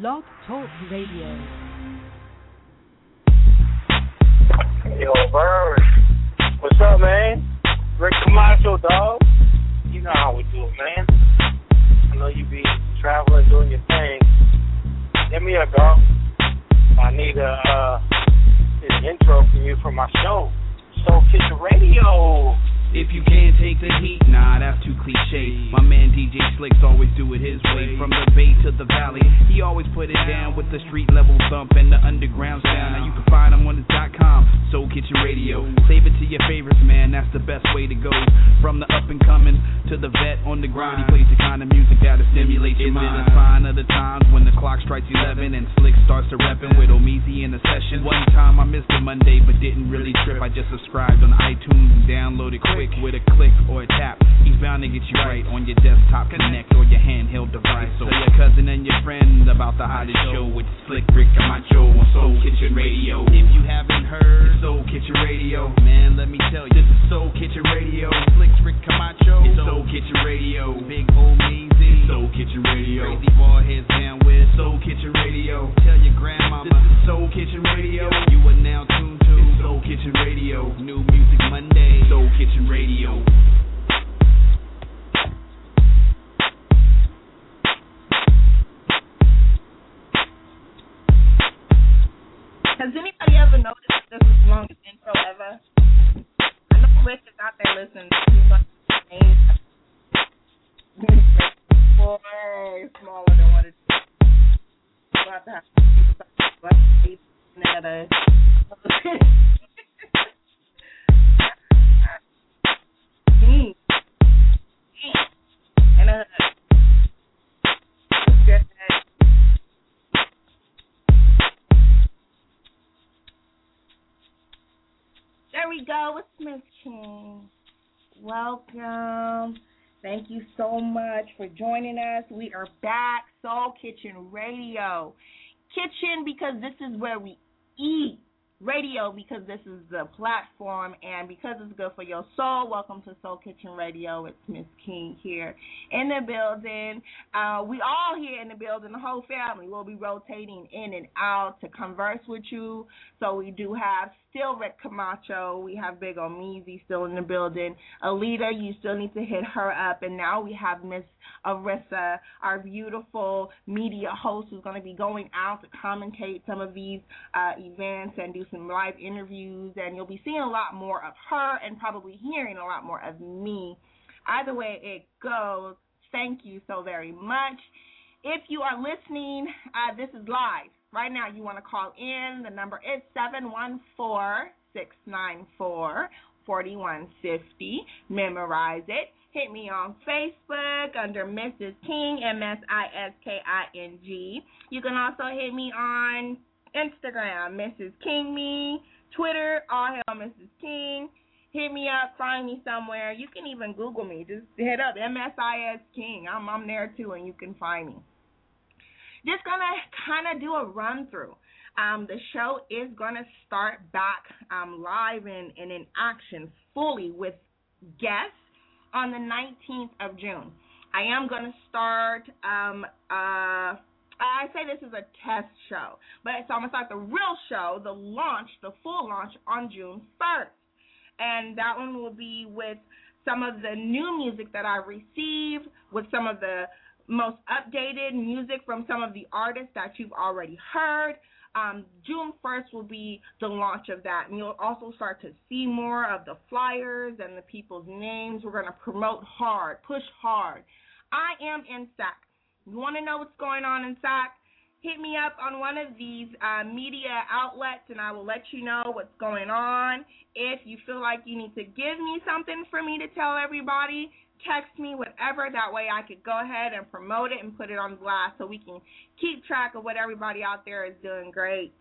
Blog Talk Radio. Yo, Bird. What's up, man? Rick Camacho, dog. You know how we do it, man. I know you be traveling, doing your thing. Give me a dog. I need a uh, an intro from you for my show, Soul Kitchen Radio. If you can't take the heat, nah, that's too cliche. My man DJ Slicks always do it his way. From the bay to the valley, he always put it down with the street level thump and the underground sound. Now you can find him on his dot com, Soul Kitchen Radio. Save it to your favorites, man, that's the best way to go. From the up and coming to the vet on the grind, he plays the kind of music that'll stimulate your mind. It's a sign of the times when the clock strikes 11 and Slick starts to reppin' with Omizi in the session. One time I missed a Monday, but didn't really trip. I just subscribed on iTunes and downloaded quick with a click or a tap. He's bound to get you right on your desktop connect or your handheld device. So tell your cousin and your friend about the hottest show with Slick Rick Camacho on Soul Kitchen Radio. If you haven't heard Soul Kitchen Radio, man, let me tell you, this is Soul Kitchen Radio. Slick Rick Camacho, it's Soul Kitchen Radio. Big old Meezy, Soul Kitchen Radio. Crazy ball heads down with Soul Kitchen Radio. Tell your grandmama, this is Soul Kitchen Radio. You are now tuned to Soul Kitchen Radio. New music Monday, Soul Kitchen Radio. Has anybody ever noticed that this is the longest intro ever? I know Rich is out there listening. He's like, way smaller than what it is. We'll have to have another. There we go with Msis King. Welcome. Thank you so much for joining us. We are back, Soul Kitchen Radio. Kitchen because this is where we eat. Radio because this is the platform and because it's good for your soul. Welcome to Soul Kitchen Radio. It's Msis King here in the building. Uh, we all here in the building, the whole family. will be rotating in and out to converse with you. So we do have still Rick Camacho. We have Big Omizi still in the building. Alita, you still need to hit her up. And now we have Miss Arissa, our beautiful media host, who's going to be going out to commentate some of these uh, events and do some live interviews. And you'll be seeing a lot more of her and probably hearing a lot more of me. Either way it goes, thank you so very much. If you are listening, uh, this is live. Right now, you want to call in. The number is 714 694 4150. Memorize it. Hit me on Facebook under Msis King, M S I S K I N G. You can also hit me on Instagram, Msis King Me, Twitter, All Hail Msis King. Hit me up, find me somewhere. You can even Google me. Just hit up MSIS King. I'm I'm there too, and you can find me. Just gonna kind of do a run through. Um, the show is gonna start back um, live and, and in action fully with guests on the 19th of June. I am to start. Um, uh, I say this is a test show, but it's almost like the real show, the launch, the full launch on June 1st, and that one will be with some of the new music that I received, with some of the most updated music from some of the artists that you've already heard. Um, June 1st will be the launch of that, and you'll also start to see more of the flyers and the people's names. We're going to promote hard, push hard. I am in SAC. You want to know what's going on in SAC? Hit me up on one of these uh, media outlets, and I will let you know what's going on. If you feel like you need to give me something for me to tell everybody, text me, whatever. That way I could go ahead and promote it and put it on blast so we can keep track of what everybody out there is doing great.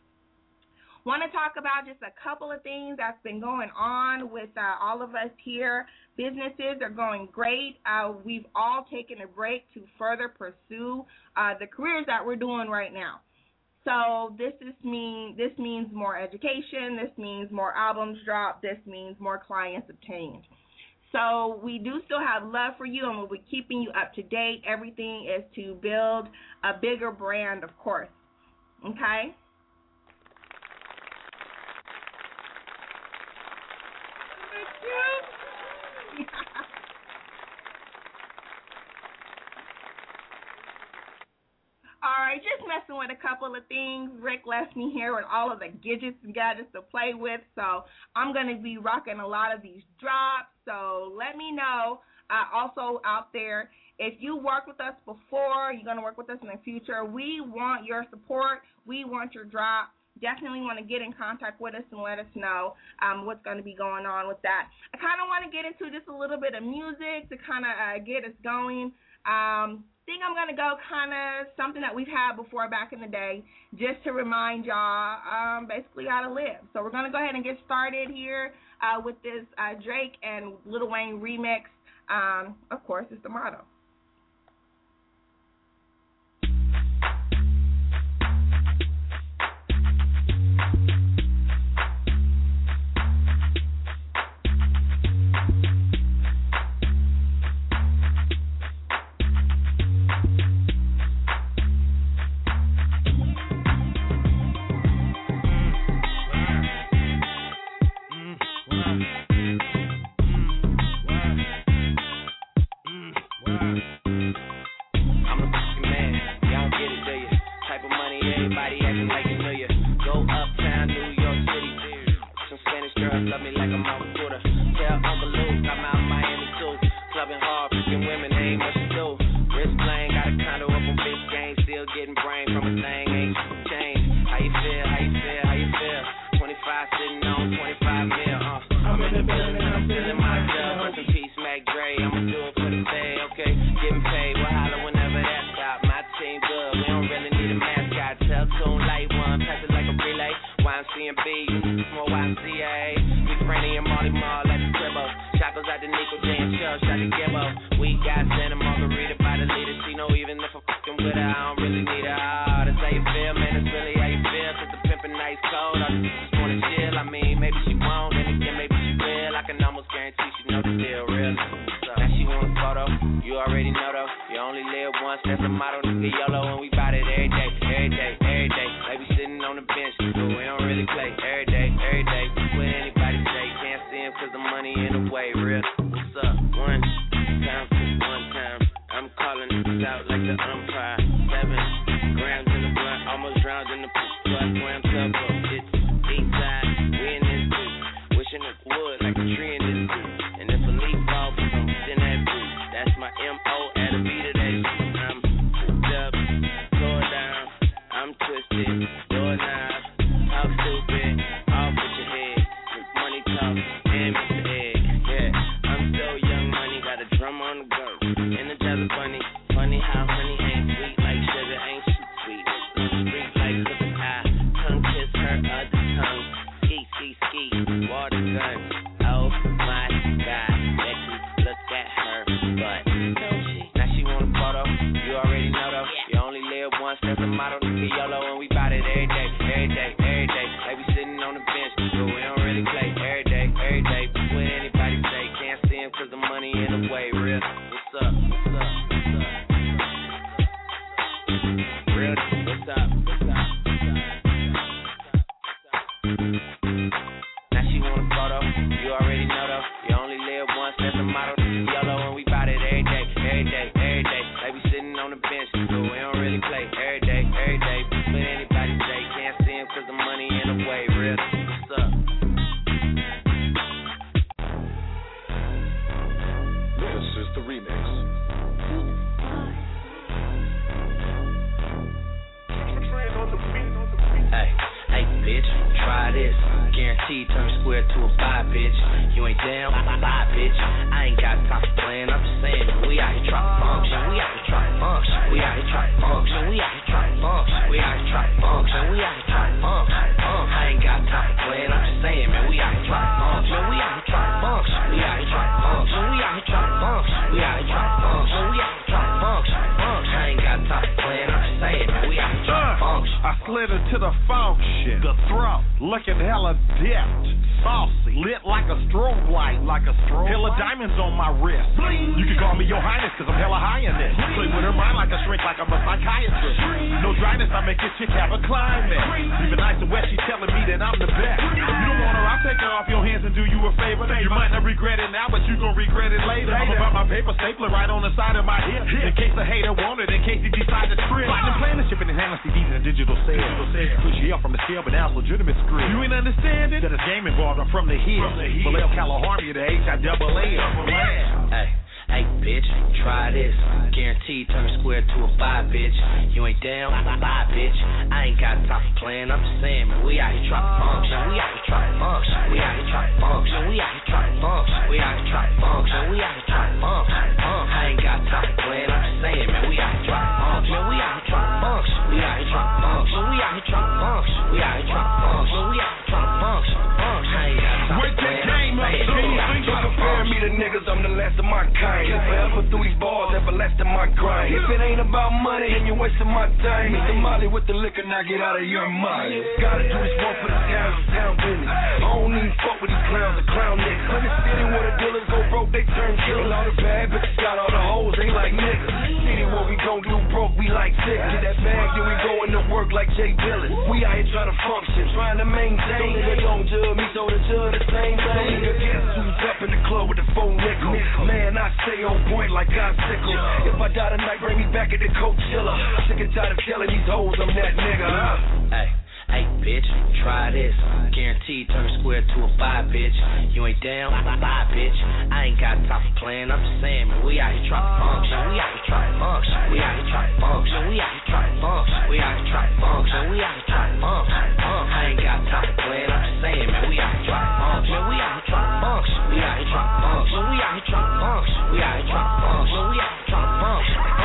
Want to talk about just a couple of things that's been going on with uh, all of us here. Businesses are going great. Uh, we've all taken a break to further pursue uh, the careers that we're doing right now. So this is mean this means more education. This means more albums dropped. This means more clients obtained. So we do still have love for you, and we'll be keeping you up to date. Everything is to build a bigger brand, of course. Okay. Messing with a couple of things. Rick left me here with all of the gadgets and gadgets to play with, so I'm to be rocking a lot of these drops. So let me know. Uh, also out there, if you work with us before, you're to work with us in the future. We want your support. We want your drop. Definitely want to get in contact with us and let us know um, what's going to be going on with that. I kind of want to get into just a little bit of music to kind of uh, get us going. Um, think I'm gonna go kind of something that we've had before back in the day, just to remind y'all um, basically how to live. So we're gonna go ahead and get started here uh, with this uh, Drake and Lil Wayne remix. Um, of course, it's the motto. We out here trying to function. I ain't got time playing. I'm just saying, man. We out here trying to function. Like sick. Get that bag, then we go into work like Jay Dillon. We out here trying to function, trying to maintain. Nigga don't judge me, so the judge the same thing. Nigga guess who's up in the club with the phone nickel? Man, I stay on point like I sickle. If I die tonight, bring me back at the Coachella. Sick and tired of telling these hoes I'm that nigga. Hey. Hey, bitch, try this. Guaranteed turn a square to a five, bitch. You ain't down, bye, bitch. I ain't got time for playing. I'm just saying, man, we out here trying to function. We out here trying to function. We out here trying to function. We out here trying to function. We out here trying to function. We out here trying to function. I ain't got time for playing. I'm just saying, man, we out here trying to function. We out here trying to function. We out here trying to function. We out here trying to function. We out here trying to function. We out here trying to function.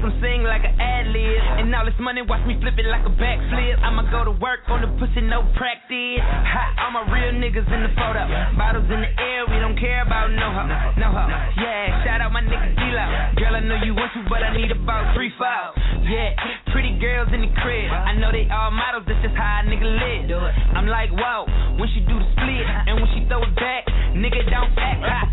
Make them sing like an ad lib. And all this money, watch me flip it like a backflip. I'ma go to work on the pussy, no practice. Hot, all my real niggas in the photo. Bottles in the air, we don't care about no hoe, no hoe. Yeah, shout out my nigga D-Lo. Girl, I know you want to, but I need about three five. Yeah, pretty girls in the crib. I know they all models, that's just how a nigga live. I'm like, whoa, when she do the split, and when she throw it back, nigga don't act hot.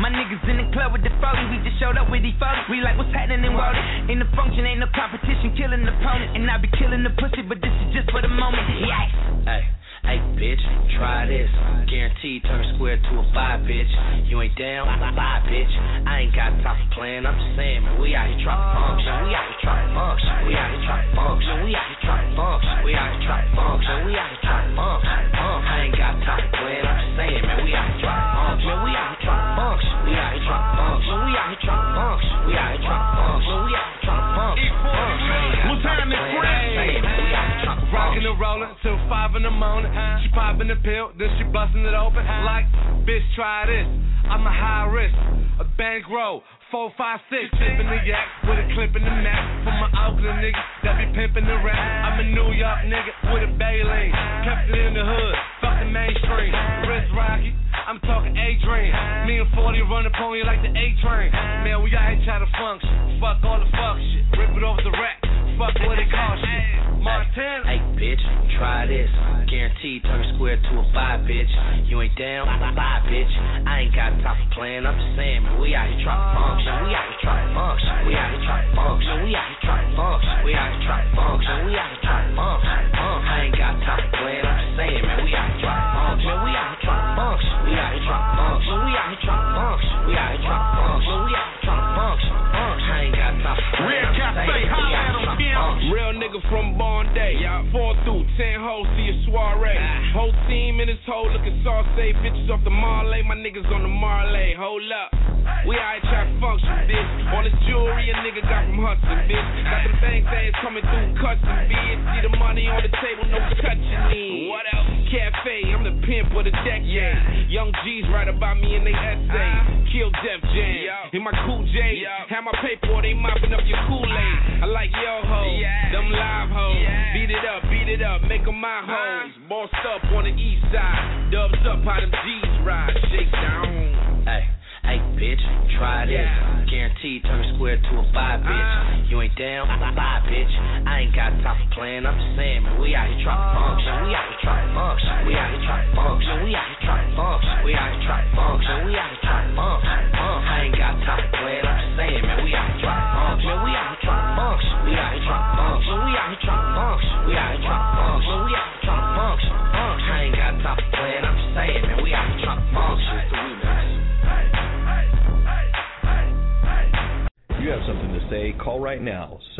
My niggas in the club with the 40, we just showed up with these 40. We like, what's happening in water? In the function, ain't no competition, killing the opponent. And I be killing the pussy, but this is just for the moment. Yikes. Hey. Hey, bitch, try this. Guaranteed turn square to a five, bitch. You ain't down, bye, bitch. I ain't got time for playing. I'm just saying, man, we out here trying to function. We out here trying to function. We out here trying to function. We out here trying to function. We out here trying to function. We out here trying to function. I ain't got time for playing. I'm just saying, man, we out here trying to function. We out here trying to function. We out here trying to function. We out here trying to function. We out here trying to function. We out here trying to function. Lieutenant Rockin' and rollin' till five in the morning. She poppin' the pill, then she bustin' it open. Like, bitch, try this. I'm a high risk, a bankroll. Four, five, six, pimpin' the yak with a clip in the map. For my Oakland niggas that be pimpin' the rap. I'm a New York nigga with a Bailey. Kept it in the hood, fuck the mainstream. Wrist rocky, I'm talking A-Dream. Me and 40 run up on you like the A-Train. Man, we out here try to function. Fuck all the fuck shit. Rip it over the rack. Fuck what it cost shit. Montana. Hey, bitch, try this. Guaranteed turn square to a five, bitch. You ain't down, bye, bitch. I ain't got time for playing. I'm just saying, we out here trying to. We out here trying to function. We out here trying to. We out here trying. We out here trying. We out here trying to function. I ain't got time for playing. I'm just saying, man, we out here trying to function. We out here trying to function. We out here trying to function. We out here trying to function. We out here trying to function. We out here trying to function. I ain't got time for playing. Real Cafe, holla at 'em, Kim. Real nigga from Born Day. Four through ten hoes, see a soiree. Ah. Whole team in this hole looking saucy. Bitches off the Marley, my niggas on the Marley. Hold up. We out here trying to function, bitch. All this jewelry a nigga got from Hudson, bitch. Got them bang things coming through custom, bitch. See the money on the table, no touching it. What else? Cafe, I'm the pimp of the decade. Young G's write about me in they essay. Uh-huh. Kill Def Jam. In my cool J. Have my paper, they mopping up your Kool-Aid. Uh-huh. I like yo ho, them live hoes. Beat it up, beat it up, make 'em my uh-huh. hoes. Bossed up on the east side. Dubs up how them G's ride. Shake down. Hey. Hey, bitch, try this. Guaranteed turn a square to a five, bitch. Uh. You ain't down? Bye, bitch. I ain't got time for playing. I'm just saying, man, we out here trying to function. We out here trying to function. We out here trying to function. We out here trying to function.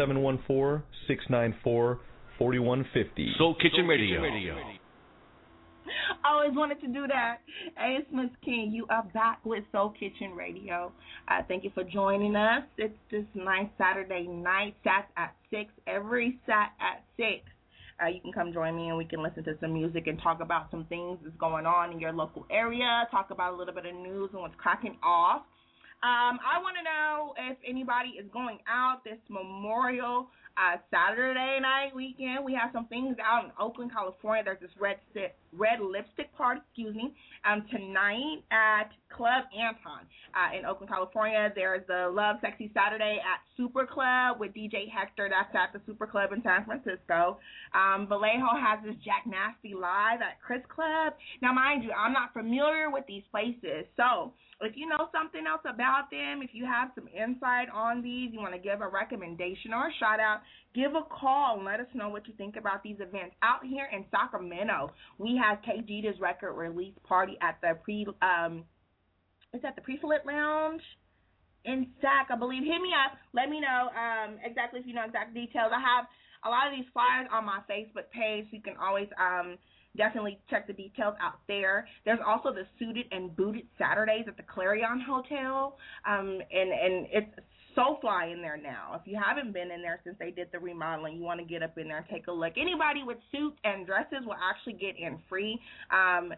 714 694 4150. Soul Kitchen Radio. I always wanted to do that. Hey, it's Msis King. You are back with Soul Kitchen Radio. Uh, thank you for joining us. It's this nice Saturday night, Sat at 6, every Sat at 6. Uh, you can come join me and we can listen to some music and talk about some things that's going on in your local area, talk about a little bit of news and what's cracking off. Um, I want to know if anybody is going out this Memorial uh, Saturday night weekend. We have some things out in Oakland, California. There's this red red lipstick party, excuse me, um, tonight at Club Anton uh, in Oakland, California. There's the Love Sexy Saturday at Super Club with DJ Hector. That's at the Super Club in San Francisco. Um, Vallejo has this Jack Nasty live at Chris Club. Now, mind you, I'm not familiar with these places, so if you know something else about them, if you have some insight on these, you want to give a recommendation or a shout out, give a call and let us know what you think about these events. Out here in Sacramento, we have KG's record release party at the pre um is that the Pre-Flit Lounge in Sac, I believe. Hit me up. Let me know um exactly if you know exact details. I have a lot of these flyers on my Facebook page, you can always um definitely check the details out there. There's also the suited and booted Saturdays at the Clarion Hotel, um, and and it's so fly in there now. If you haven't been in there since they did the remodeling, you want to get up in there and take a look. Anybody with suits and dresses will actually get in free. Um,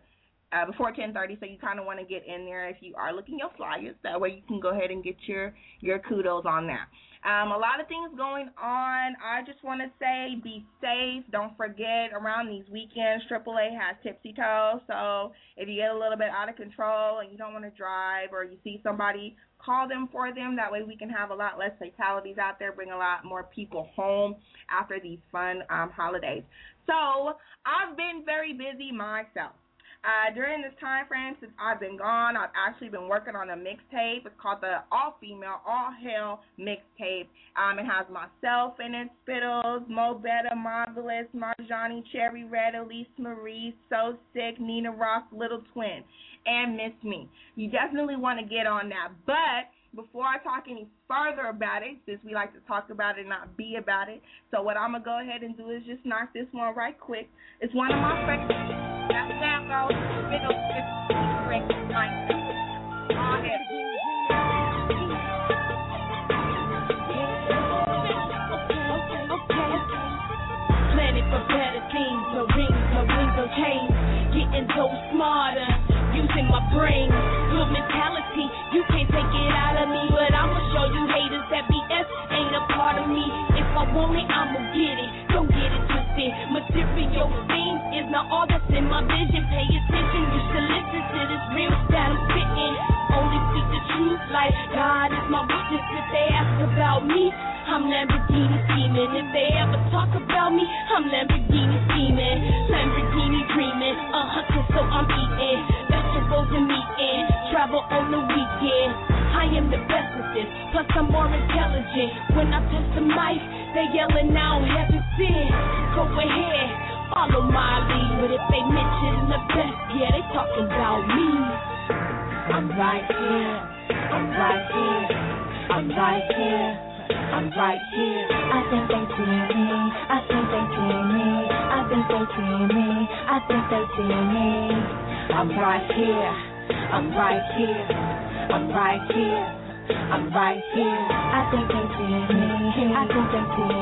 uh, before 10:30, so you kind of want to get in there if you are looking your flyers. That way you can go ahead and get your your kudos on that. Um, a lot of things going on. I just want to say be safe. Don't forget around these weekends, AAA has Tipsy Tow. So if you get a little bit out of control and you don't want to drive or you see somebody, call them for them. That way we can have a lot less fatalities out there, bring a lot more people home after these fun um, holidays. So I've been very busy myself. Uh, during this time frame since I've been gone, I've actually been working on a mixtape. It's called the All Female All Hail Mixtape. Um, it has myself in it, Spittles, Mo Better, Marvelous, Marjani, Cherry Red, Elise Marie, So Sick, Nina Ross, Little Twin, and Miss Me. You definitely want to get on that. But before I talk any further about it, since we like to talk about it, not be about it. So what I'm gonna go ahead and do is just knock this one right quick. It's one of my favorites. That's Sambo, middle correct All head. Planet for better things, no rings, no rings, no chains. Getting so smarter, using my brain. Good mentality, you can't take it out of me, but I'ma show you haters that BS ain't a part of me. If I want it, I'ma get it. Don't get it twisted. Material things is not all that's in my vision. Pay attention, you should listen to this real that I'm spitting. Only speak the truth like God is my witness. If they ask about me, I'm Lamborghini scheming. If they ever talk about me, I'm Lamborghini scheming. Lamborghini dreaming, uh-huh, a hunter, so I'm eating vegetables and meat in. Travel on the weekend. I am the best at this, plus I'm more intelligent. When I touch the mic, they yelling out heaven sent. Go ahead, follow my lead. But if they mention the best, yeah, they talking about me. I'm right here, I'm right here, I'm right here, I'm right here. I think they see me, I think they see me, I think they see me, I think they see me. I'm right here, I'm right here, I'm right here, I'm right here. I think they see me, I think they see me,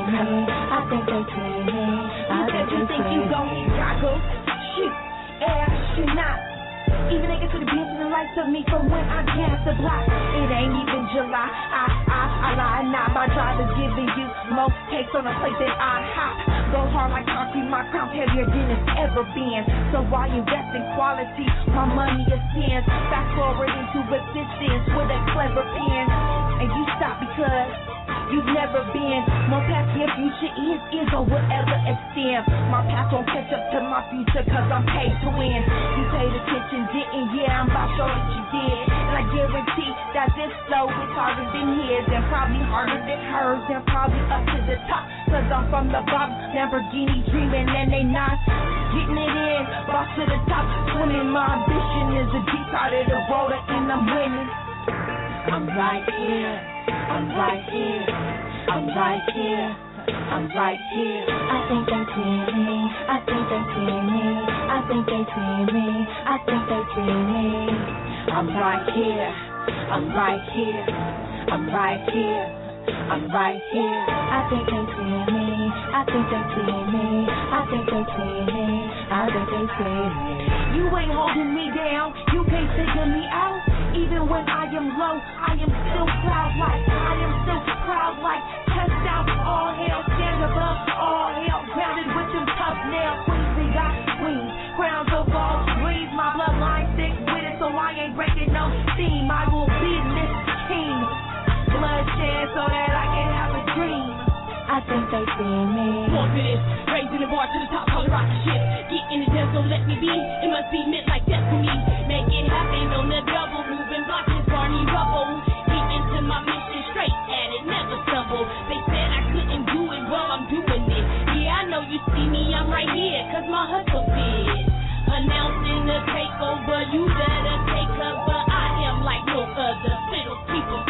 I think they see me, I You think you they think you gon' goggle? Shoot, ass should not. Even niggas to the beats and the lights of me from when I cast the block. It ain't even July. I, I, I lie not. My drive is giving you more takes on a plate that I hop. Go hard like concrete, my crown's heavier than it's ever been. So why invest in quality? My money is sins. Fast forward into existence with a clever pen. And you stop because you've never been. my past your future is, is or whatever ever extend. My past won't catch up to my future cause I'm paid to win. You paid attention, didn't? Yeah, I'm about sure that you did. And I guarantee that this flow is harder than his and probably harder than hers and probably up to the top. Cause I'm from the bottom, Lamborghini dreaming and they not getting it in. Boss to the top, swimming. My ambition is a deep side of the roller and I'm winning. I'm right here. I'm right here. I'm right here. I'm right here. I think they see me. I think they see me. I think they see me. I think they see me. I'm right here. I'm right here. I'm right here. I'm right here. I think they see me. I think they see me. I think they see me. I think they see me. You ain't holding me down. You can't figure me out. Even when I am low, I am still proud like I am still proud like test out all hell, stand above all hell, grounded with them tough nails. Queens, we got queens, crowns of all breeze. My bloodline thick with it, so I ain't breaking no steam. I will be this king, bloodshed, so that I can have. I think they see me. More to this, raising the bar to the top, call it rocket ship. Get in the dance, don't let me be. It must be meant like that to me. Make it happen on the double, moving blocks Barney Rubble. Get into my mission straight at it, never stumble. They said I couldn't do it, well I'm doing it. Yeah, I know you see me, I'm right here, cause my hustle fit. Announcing the takeover, you better take cover. I am like no other. Fiddle people,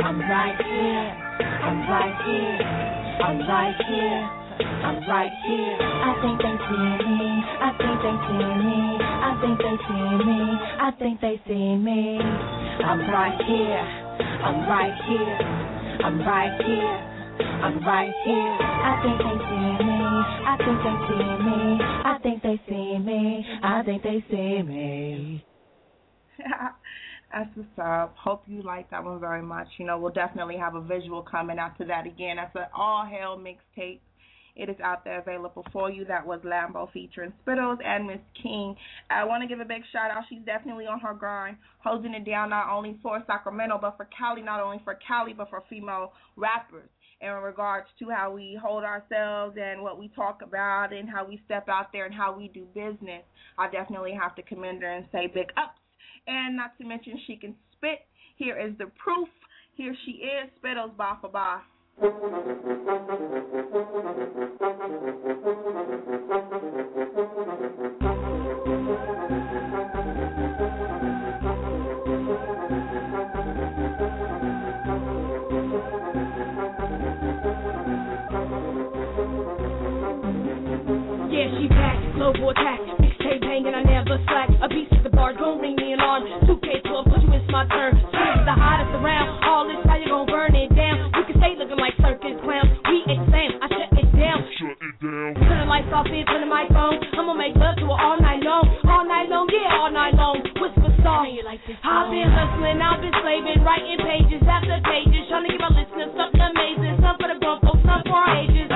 I'm right here. I'm right here. I'm right here. I'm right here. I think they see me. I think they see me. I think they see me. I think they see me. I'm right here. I'm right here. I'm right here. I'm right here. I think they see me. I think they see me. I think they see me. I think they see me. That's what's up. Hope you like that one very much. You know, we'll definitely have a visual coming to that again. That's an all hail mixtape. It is out there available for you. That was Lambo featuring Spittles and Msis King. I want to give a big shout out. She's definitely on her grind, holding it down not only for Sacramento, but for Cali, not only for Cali, but for female rappers in regards to how we hold ourselves and what we talk about and how we step out there and how we do business. I definitely have to commend her and say big ups. And not to mention she can spit. Here is the proof. Here she is, Spittles Ba for Ba. Yeah, she back, global attack, mixtape hanging, I never slack. A piece of the bar, gon' ring it's my turn. Swing the hottest around, all this how you gon' burn it down. You can stay looking like circus clowns. We exam, I shut it down. Shut it down. Turn the lights off, in, turn the mic on. I'ma make love to her all night long. All night long, yeah, all night long. Whisper song. I've been hustling, I've been slaving, writing pages after pages, trying to give my listeners something amazing. Some for the bump, oh, some for our ages.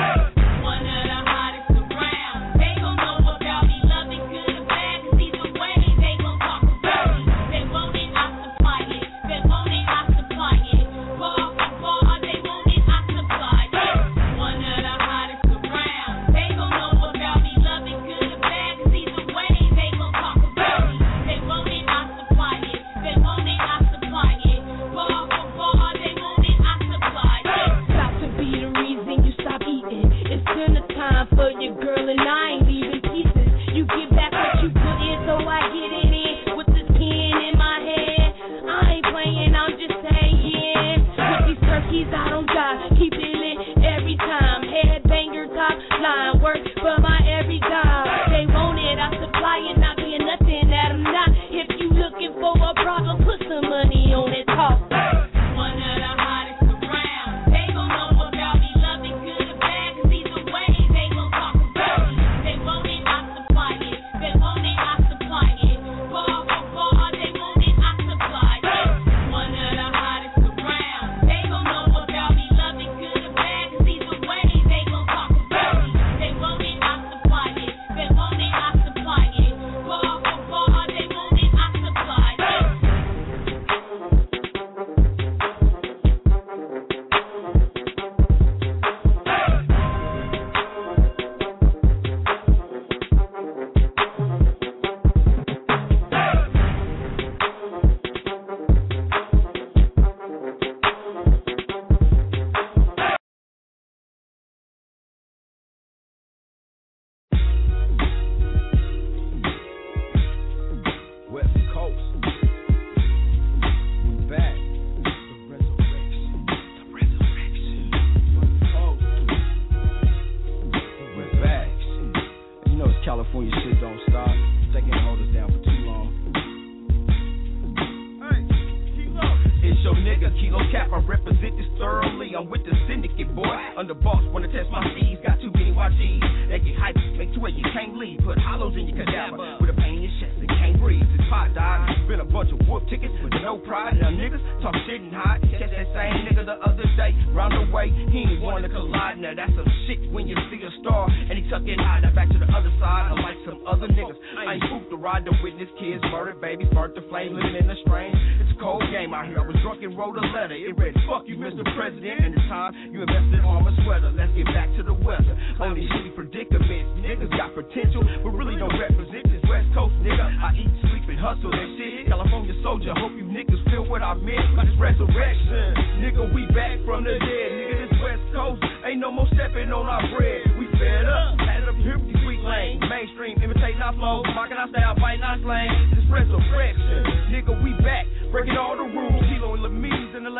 Hustle that shit. California soldier, hope you niggas feel what I meant this resurrection. Nigga, we back from the dead. Nigga, this West Coast ain't no more stepping on our bread. We fed up, had up here with sweet lanes. Mainstream, imitating our flow, mocking our style, fighting our slang. This resurrection. Nigga, we back, breaking all the rules.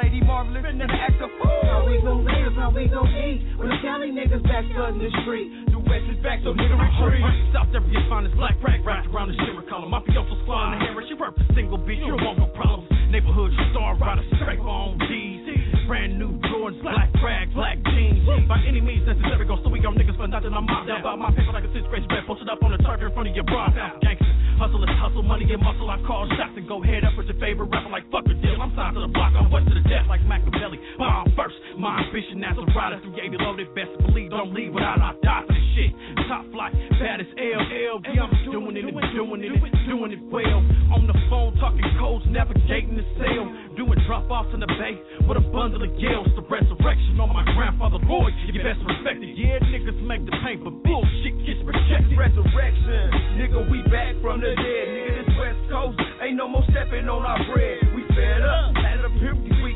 Lady marvelous, and never act a fool. How we gon' live, how we gon' eat when the Cali niggas back flooding the street. The West is back, so nigga retreat. Uh-huh. South Every finest black rag wrapped around the shimmer column. Mafioso squad in the hammer, she worked a single bitch. You don't want no problems. Neighborhood star rider, scrape on D's. Brand new Jordans, black rag, black jeans. By any means necessary, go so we on niggas for nothing. I'm mobbed out by my paper like a sixth grade spread. Posted up on the target in front of your bra. Gangsters, hustle hustle, money and muscle. I call shots and go head up with your favorite rapper like fuck a deal. I'm signed to the block, I'm west to the death like Machiavelli. Bomb first, my ambition as a rider through Yavy loaded. Best believe, don't leave without I die for this shit. Top flight, baddest LL, yeah, I'm doing it, and doing it, and doing it well. On the phone, talking codes, navigating the sale. Drop in the bay with a bundle of yells. The resurrection on my grandfather Lloyd. You best respect it. Yeah, niggas make the paint, but bullshit gets rejected. Resurrection, nigga, we back from the dead. Nigga, this West Coast ain't no more stepping on our bread. We fed up, had it up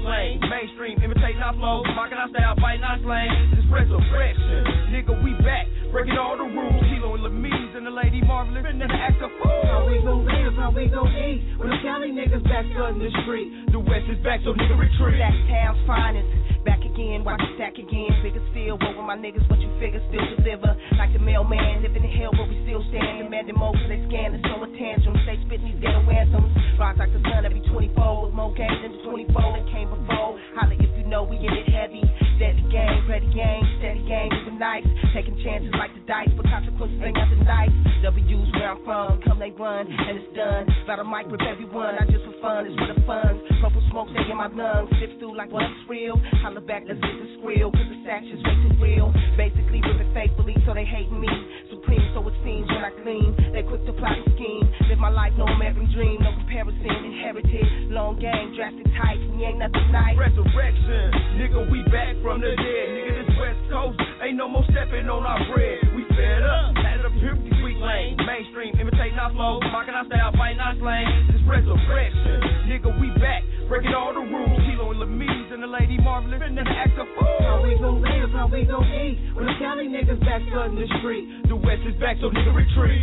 here with these weak lanes. Mainstream, imitating our flow, mocking our style, fighting our slang. This resurrection, nigga, we back, breaking all the rules. Kilo and Lamise and the lady marvelous, and never act a fool. How we gon' live, how we gon' eat when the Cali niggas back flooding the street. The West is back, so nigga retreat. That town's finest. Back again, watch it stack again. Bigger still, roll with my niggas, what you figure still deliver. Like the mailman, living in hell, but we still stand. Demanding more, so they scan and show a tantrum. Stay spitting these ghetto anthems. Rise like the sun every 24. With more games than the 24 that came Holla if you know we get it heavy. Steady game, ready game, steady game, moving nice. Taking chances like the dice, but consequences ain't nothing nice. W's where I'm from, come they run, and it's done. Got a mic with everyone, not just for fun, it's for the funds. Purple smoke, they in my lungs. Sift through like what's real. Holla back, let's get the scrill, cause this is way too real. Basically, living faithfully, so they hating me. Supreme, so it seems when I clean. They quick to plot and scheme. Live my life, no American dream, no comparison. Inherited, long game, drastic type, we ain't nothing nice. Resurrection, nigga, we back from the dead. Nigga, this West Coast ain't no more stepping on our bread. We fed up, had up here with weak lanes. Mainstream, imitating our flow, mocking our style, fighting our slang. This resurrection, nigga, we back, breaking all the rules. Kilo and Lamise and the lady marvelous, and never act a fool. How we gon' live, how we gon' eat when the Cali niggas back flooding the street. The West is back, so nigga retreat.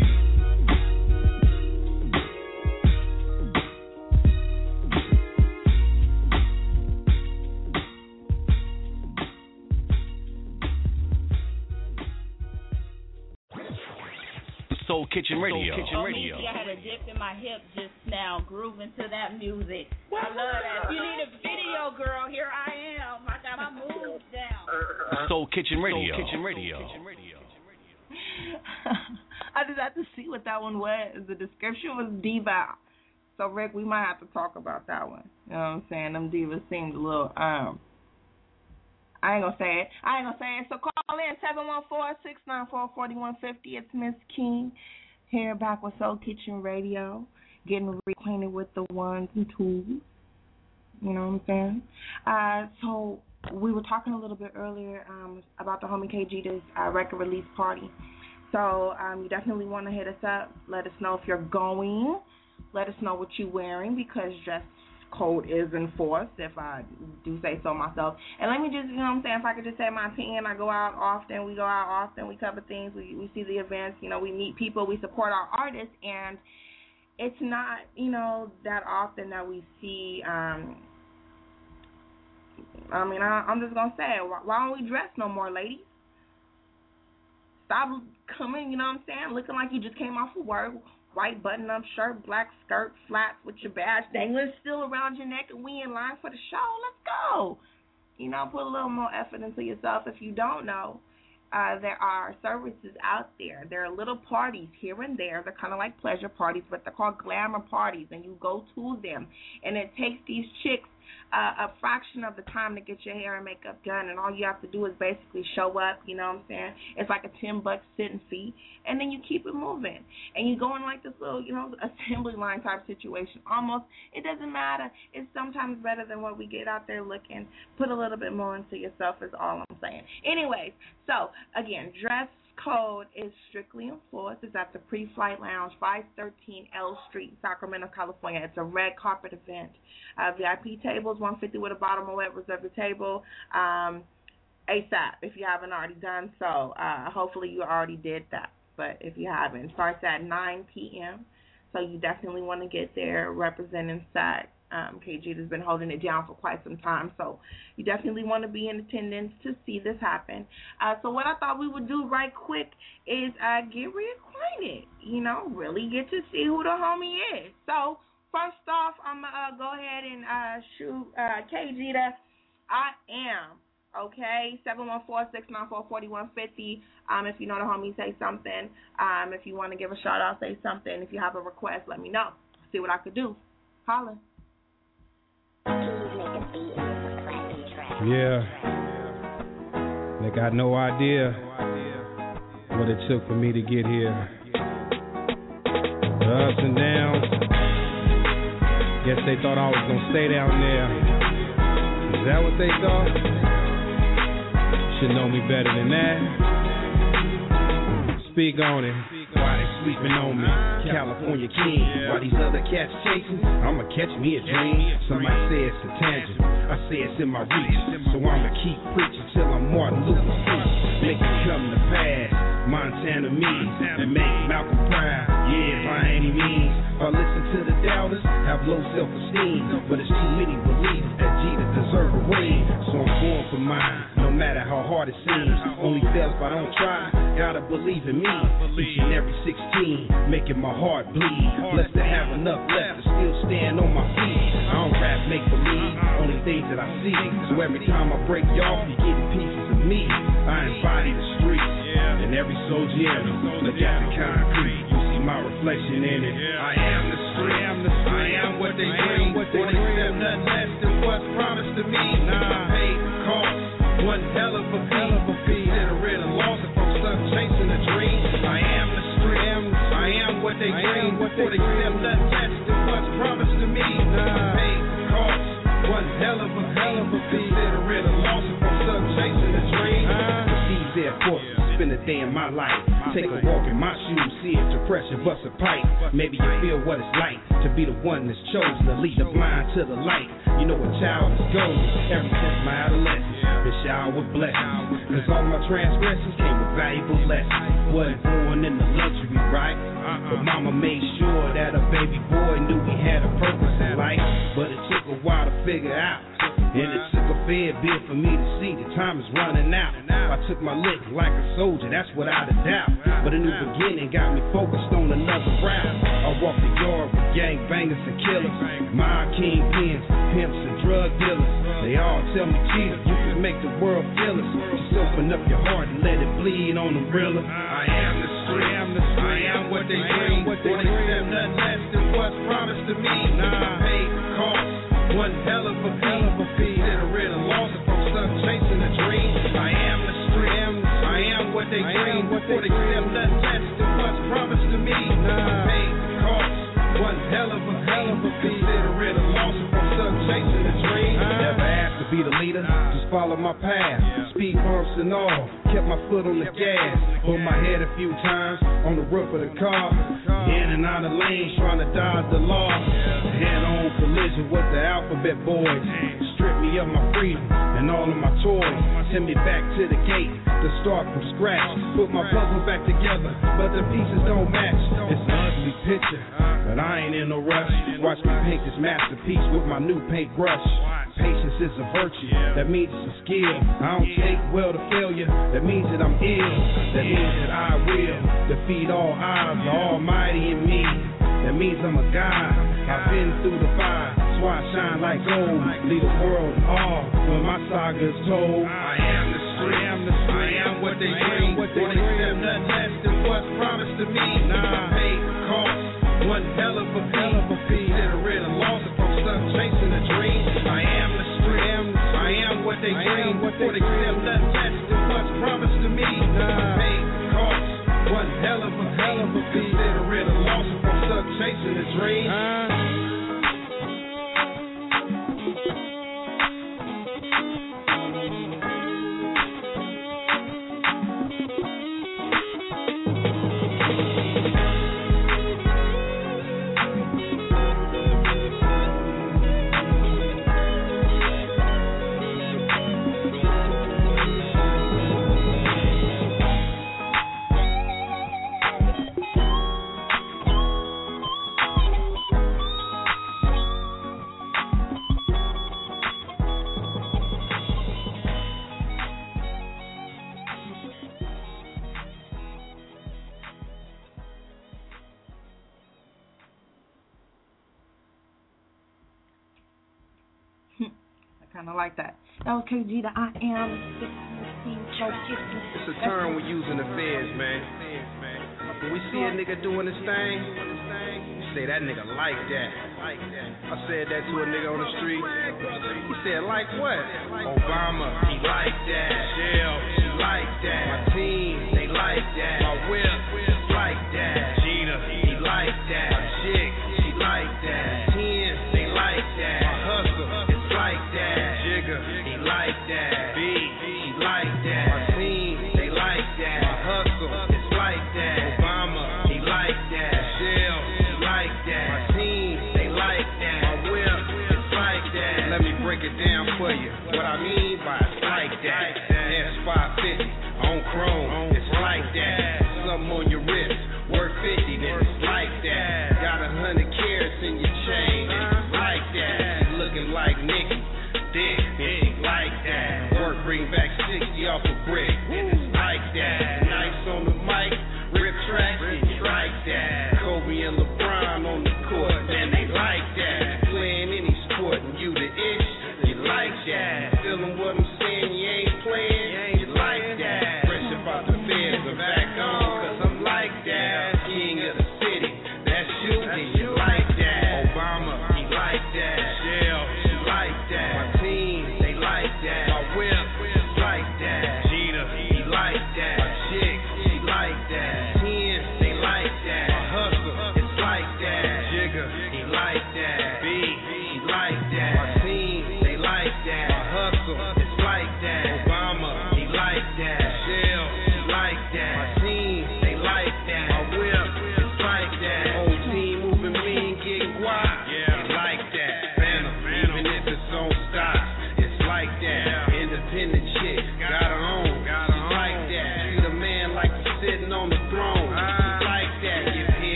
Soul Kitchen Radio. Soul Kitchen Radio. I had a dip in my hip just now, grooving to that music. I love that. If you need a video, girl, here I am. I got my moves down. Soul Kitchen Radio. Soul Kitchen Radio. I just had to see what that one was. The description was diva. So Rick, we might have to talk about that one. You know what I'm saying? Them divas seemed a little um I ain't gonna say it. I ain't gonna say it. So call in seven one four six nine four forty one fifty. It's Msis King here back with Soul Kitchen Radio, getting reacquainted with the ones and twos. You know what I'm saying? Uh, so we were talking a little bit earlier um, about the homie KG uh, record release party. So um, you definitely want to hit us up. Let us know if you're going. Let us know what you're wearing because dress code is enforced, if I do say so myself. And let me just, you know what I'm saying, if I could just say my opinion, I go out often, we go out often, we cover things, we, we see the events, you know, we meet people, we support our artists, and it's not, you know, that often that we see, um, I mean, I, I'm just going to say, why, why don't we dress no more, ladies? Stop coming, you know what I'm saying, looking like you just came off of work, white button up shirt, black skirt, flats with your badge dangling still around your neck, and we in line for the show. Let's go. You know, put a little more effort into yourself. If you don't know, uh, there are services out there. There are little parties here and there. They're kind of like pleasure parties, but they're called glamour parties, and you go to them. And it takes these chicks uh, a fraction of the time to get your hair and makeup done, and all you have to do is basically show up. You know what I'm saying? It's like a ten buck sitting fee, and then you keep it moving, and you go in like this little, you know, assembly line type situation. Almost, it doesn't matter. It's sometimes better than what we get out there looking. Put a little bit more into yourself is all I'm saying. Anyways, so again, dress code is strictly enforced. It's at the Pre-Flight Lounge, 513 L Street, Sacramento, California. It's a red carpet event. Uh, VIP tables, 150 with a bottom of wet. Reserve table. Um, ASAP if you haven't already done so. Uh, hopefully you already did that, but if you haven't, it starts at 9 p.m. So you definitely want to get there representing SAC. Um, KG has been holding it down for quite some time, so you definitely want to be in attendance to see this happen. Uh, so what I thought we would do right quick is uh, get reacquainted. You know, really get to see who the homie is. So first off, I'm gonna uh, go ahead and uh, shoot uh, KG I am. Okay, seven one four six nine four forty one fifty. Um, if you know the homie, say something. Um, if you want to give a shout out, say something. If you have a request, let me know. See what I could do. Holla. Yeah. They got no idea what it took for me to get here. The ups and downs. Guess they thought I was gonna stay down there. Is that what they thought? Should know me better than that. Speak on it. Sleeping on me? California king. while these other cats chasing? I'ma catch me a dream. Somebody say it's a tangent. I say it's in my reach. So I'ma keep preaching till I'm Martin Luther King. Make it come to pass. Montana me. And make Malcolm proud. Yeah, by any means. I listen to the doubters, have low self-esteem. But it's too many believe that Jeter deserve a ring. So I'm going for mine. No matter how hard it seems. Only fails if I don't try. Gotta believe in me. Each and every 16, making my heart bleed. Blessed to have enough left to still stand on my feet. I don't rap make believe, only things that I see. So every time I break y'all, you get pieces of me. I embody the streets. And every soldier in it. Look at the concrete, you see my reflection in it. I am the street, I am what they dream. What they accept nothing less than what's promised to me. Nah, paid cost, one hell of a fee. Consider it a loss if I'm stuck chasing a dream. I am the street, I am what they dream. What they accept nothing less than what's promised to me. Nah, paid cost, one hell of a fee. Consider it a loss if I'm stuck chasing a dream. These air forces spend a day in my life. Take a walk in my shoes, see if depression bust a pipe. Maybe you feel what it's like to be the one that's chosen to lead the blind to the light. You know a child is golden ever since my adolescence. Been showered with blessings. Cause all my transgressions came with valuable lessons. Wasn't born in the luxury, right? But mama made sure that a baby boy knew he had a purpose in life. But it took a while to figure out. And it took fair bit for me to see the time is running out. I took my lick like a soldier, that's without a doubt. But a new beginning got me focused on another round. I walk the yard with gangbangers and killers, my kingpins, pimps and drug dealers. They all tell me, Jesus, you can make the world feel us. Just open up your heart and let it bleed on the realer. I am the street, I am what they dream. What they accept nothing less than what's promised to me. Nah, paid the cost, one hell of a fee. Consider it a loss if chasing a dream. I am the street, I am what they dream. What they accept nothing less than what's promised to me. Nah, paid the cost, one hell of a fee. Consider it a loss stuck chasing a dream. Never asked to be the leader, just follow my path. Speed bumps and all, kept my foot on the gas. Put my head a few times on the roof of the car. In and out of lanes, trying to dodge the law. Head on collision with the alphabet boys. Strip me of my freedom and all of my toys. Send me back to the gate to start from scratch. Put my puzzle back together, but the pieces don't match. It's an ugly picture, but I ain't in no rush. Watch me paint this masterpiece with my new paintbrush. Patience is a virtue, that means it's a skill. I don't take well to failure, that means that I'm ill. That means that I will defeat all odds, the Almighty in me. That means I'm a god. I've been through the fire, so I shine like gold. Leave the world all when my saga's told. I am the stream, I am, the. I am what they dream. What they Won't accept nothing less than what's promised to me. Nah. I paid cost, one hell of a fee. I'm chasing a dream. I am the stream. I am what they dream. Before they still nothing less than what's promised to me. Nah. Paid cost, one hell of a hell of a beat. Consider it a loss if I'm stuck chasing a dream. Uh. kind of like that. That was I am. It's a term we use in the feds, man. When we see a nigga doing his thing, we say that nigga like that. I said that to a nigga on the street. He said, like what? Obama, he like that. Jill, she like that. My team, they like that. My whip, like that. Gina, he like that. My chick, she like that. Ten, they like like that. Be like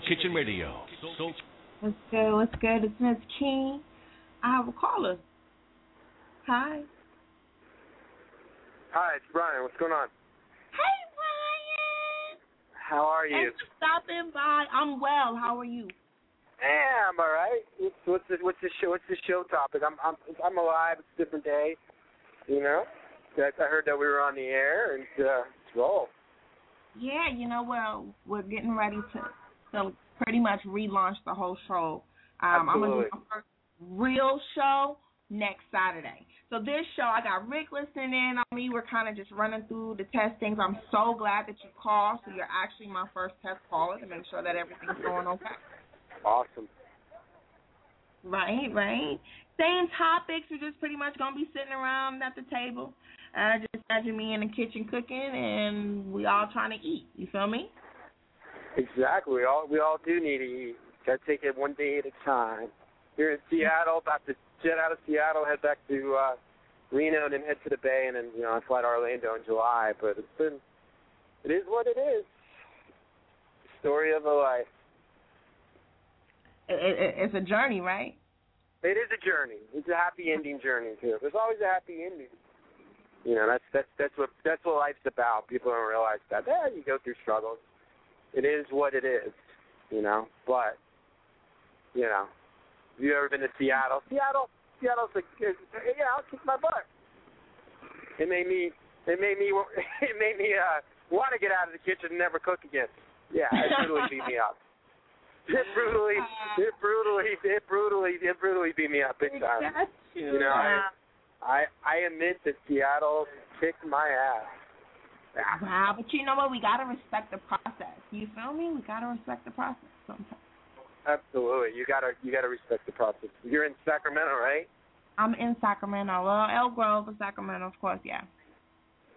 Soul Kitchen Radio. Soul What's good? What's good? It's Msis King. I have a caller. Hi. Hi, it's Brian. What's going on? Hey, Brian. How are you? Thanks for stopping by. I'm well. How are you? Yeah, I'm all right. What's what's the, what's the show? What's the show topic? I'm I'm I'm alive. It's a different day. You know. I heard that we were on the air and uh, let's roll. Yeah, you know, well, we're getting ready to to pretty much relaunch the whole show. Um, I'm gonna do Absolutely. my first real show next Saturday. So this show, I got Rick listening in on me. We're kind of just running through the testings. I'm so glad that you called. So you're actually my first test caller to make sure that everything's going okay. Awesome. Right, right. Same topics. We're just pretty much gonna be sitting around at the table. Uh, just imagine me in the kitchen cooking, and we all trying to eat. You feel me? Exactly. We all we all do need to eat. Gotta take it one day at a time. Here in Seattle, about to jet out of Seattle, head back to uh Reno, and then head to the Bay, and then you know I fly to Orlando in July. But it's been, it is what it is. Story of a life. It, it, it's a journey, right? It is a journey. It's a happy ending journey too. There's always a happy ending. You know, that's that's that's what that's what life's about. People don't realize that. Yeah, you go through struggles. It is what it is. You know, but you know, have you ever been to Seattle? Seattle, Seattle's like, yeah, I'll kick my butt. It made me, it made me, it made me uh want to get out of the kitchen and never cook again. Yeah, it brutally beat me up. It brutally, it brutally, it brutally, it brutally beat me up big time. You know, I, I, I admit that Seattle kicked my ass. Wow, but you know what? We gotta respect the process. You feel me? We gotta respect the process sometimes. Absolutely, you gotta, you gotta respect the process. You're in Sacramento, right? I'm in Sacramento. Well, Elk Grove, Sacramento, of course, yeah.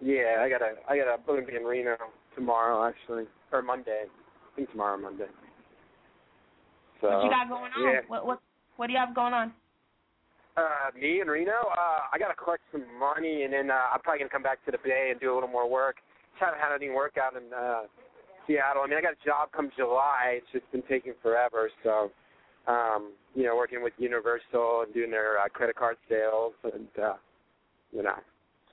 Yeah, I gotta, I gotta, I'm gonna be in Reno tomorrow actually, or Monday. I think tomorrow, Monday. So, what you got going on? Yeah. What what what do you have going on? Uh, me and Reno. Uh, I gotta collect some money, and then uh, I'm probably gonna come back to the Bay and do a little more work. Just haven't had any work out in uh, Seattle. I mean, I got a job come July. It's just been taking forever. So, um, you know, working with Universal and doing their uh, credit card sales, and uh, you know,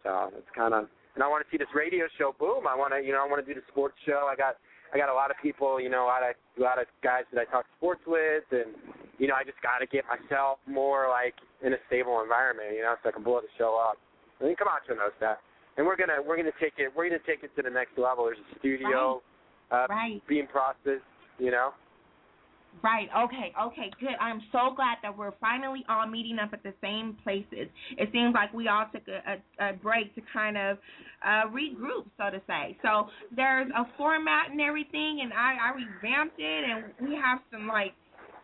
so it's kind of. And I want to see this radio show boom. I want to, you know, I want to do the sports show. I got I got a lot of people, you know, a lot of a lot of guys that I talk sports with, and you know, I just got to get myself more like in a stable environment, you know, so I can blow the show up. I mean, Camacho knows that, and we're gonna we're gonna take it we're gonna take it to the next level. There's a studio, right. Uh, right. being processed, you know. Right. Okay. Okay. Good. I'm so glad that we're finally all meeting up at the same places. It seems like we all took a, a, a break to kind of uh, regroup, so to say. So there's a format and everything, and I, I revamped it, and we have some like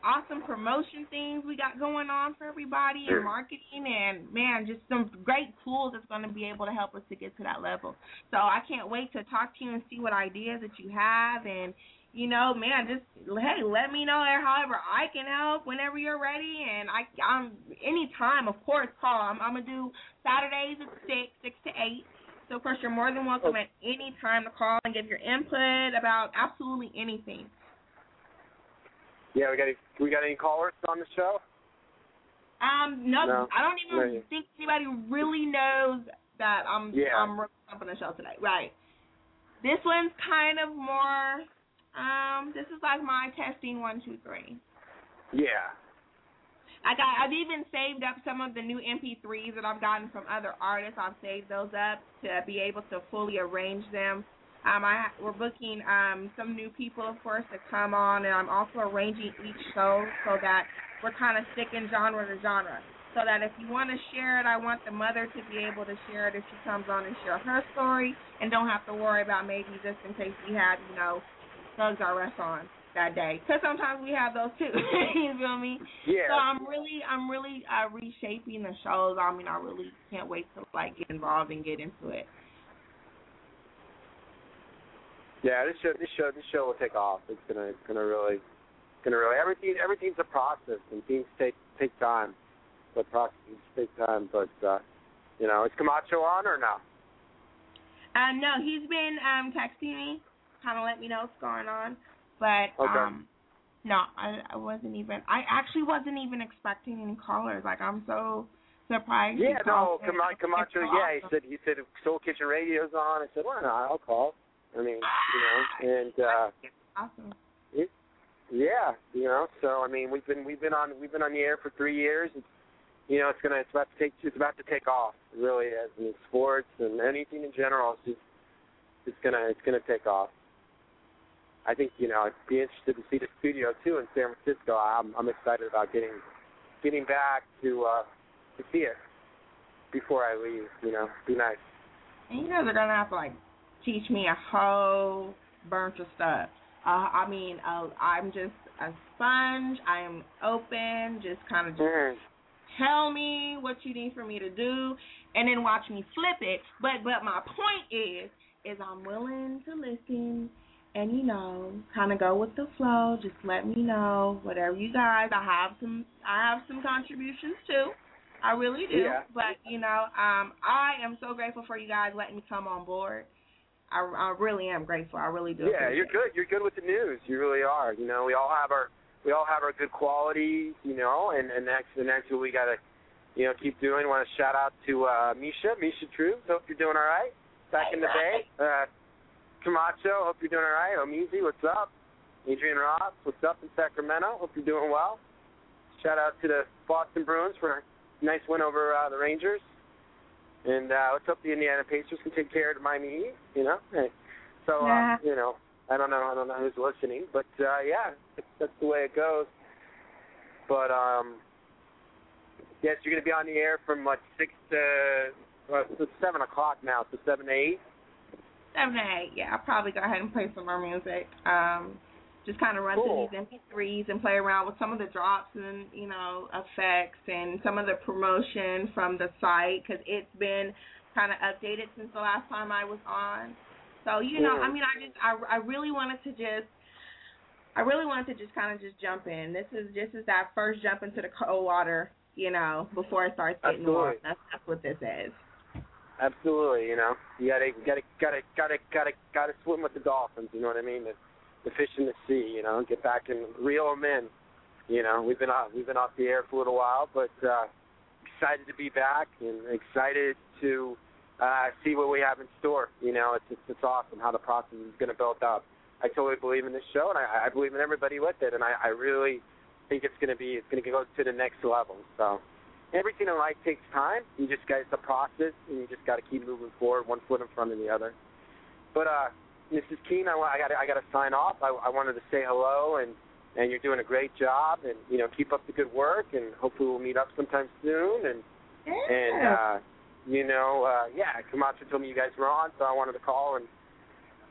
awesome promotion things we got going on for everybody and marketing and man just some great tools that's going to be able to help us to get to that level so i can't wait to talk to you and see what ideas that you have and you know, man, just hey, let me know however I can help whenever you're ready. And I, I'm anytime, of course, call. I'm, I'm gonna do Saturdays at six, six to eight. So of course, you're more than welcome at any time to call and give your input about absolutely anything. Yeah, we got any, we got any callers on the show? Um, no, No. I don't even No. think anybody really knows that I'm Yeah. I'm up on the show today. Right. This one's kind of more. Um, this is like my testing one, two, three. Yeah. I got. I've even saved up some of the new MP3s that I've gotten from other artists. I've saved those up to be able to fully arrange them. Um, I we're booking um some new people, of course, to come on, and I'm also arranging each show so that we're kind of sticking genre to genre. So that if you want to share it, I want the mother to be able to share it if she comes on and share her story, and don't have to worry about maybe just in case we have, you know, thugs R us on that day. Because sometimes we have those too. you feel me? Yeah. So I'm really, I'm really uh, reshaping the shows. I mean, I really can't wait to like get involved and get into it. Yeah, this show, this show, this show will take off. It's gonna, it's gonna really, it's gonna really. Everything, everything's a process, and things take take time. But processes take time. But uh, you know, is Camacho on or no? Uh, no, he's been um texting me, kind of let me know what's going on. But Okay. um, no, I, I wasn't even. I actually wasn't even expecting any callers. Like I'm so surprised. Yeah, no, called me. Cama- Camacho. It's Yeah, he said he said Soul Kitchen Radio's on. I said, why not? I'll call. I mean, you know, and uh, Awesome. it, yeah, you know. So I mean, we've been we've been on we've been on the air for three years. It's, you know, it's gonna it's about to take it's about to take off. It really is. I mean, sports and anything in general. It's just it's gonna it's gonna take off. I think you know I'd be interested to see the studio too in San Francisco. I'm I'm excited about getting getting back to uh to see it before I leave. You know, be nice. And you guys are gonna have to like teach me a whole bunch of stuff. Uh, I mean, uh, I'm just a sponge. I'm open. Just kind of just Mm-hmm. tell me what you need for me to do, and then watch me flip it. But but my point is, is I'm willing to listen. And you know, kind of go with the flow. Just let me know whatever you guys. I have some. I have some contributions too. I really do. Yeah. But you know, um, I am so grateful for you guys letting me come on board. I, I really am grateful. I really do. Yeah, you're good. You're good with the news. You really are. You know, we all have our we all have our good qualities. You know, and and that's and that's what we gotta you know keep doing. Want to shout out to uh, Misha, Misha True. Hope you're doing all right. Back in the Bay. Uh, Camacho, hope you're doing all right. Omizi, what's up? Adrian Ross, what's up in Sacramento? Hope you're doing well. Shout out to the Boston Bruins for a nice win over uh, the Rangers. And uh, let's hope the Indiana Pacers can take care of Miami Heat. You know, Hey. so uh, Yeah. you know, I don't know, I don't know who's listening, but uh, yeah, that's, that's the way it goes. But um, yes, you're going to be on the air from what six to well, seven o'clock now, so seven to eight. Seven eight. Yeah, I'll probably go ahead and play some more music. Um, just kind of run Cool. through these MP3s and play around with some of the drops and you know effects and some of the promotion from the site because it's been kind of updated since the last time I was on. So you know, I mean, I just I I really wanted to just. I really wanted to just kind of just jump in. This is this is that first jump into the cold water you know, before it starts getting warm. That's that's what this is. Absolutely, you know, you gotta, gotta, gotta, gotta, gotta, gotta swim with the dolphins. You know what I mean? The, the fish in the sea. You know, get back and reel them in. You know, we've been off, we've been off the air for a little while, but uh, excited to be back and excited to uh, see what we have in store. You know, it's it's, it's awesome how the process is going to build up. I totally believe in this show, and I, I believe in everybody with it, and I, I really think it's going to be it's going to go to the next level. So everything in life takes time. You just got it's a process, and you just got to keep moving forward, one foot in front of the other. But uh, Mrs. Keen, I, I got I got to sign off. I, I wanted to say hello, and and you're doing a great job, and you know keep up the good work, and hopefully we'll meet up sometime soon. And and uh, you know, uh, yeah, Camacho told me you guys were on, so I wanted to call and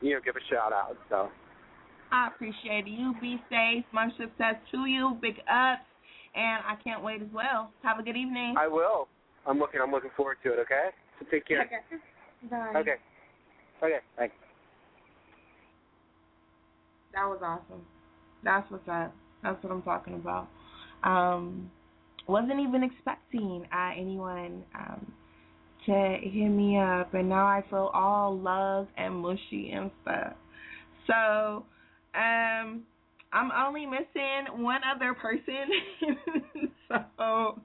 you know give a shout out. So I appreciate it. You be safe. Much success to you. Big ups. And I can't wait as well. Have a good evening. I will. I'm looking. I'm looking forward to it. Okay. So take care. Okay. Bye. Okay. Okay. Thanks. That was awesome. That's what's up. That's what I'm talking about. Um, wasn't even expecting uh, anyone um, to hit me up, and now I feel all loved and mushy and stuff. So, um, I'm only missing one other person. so,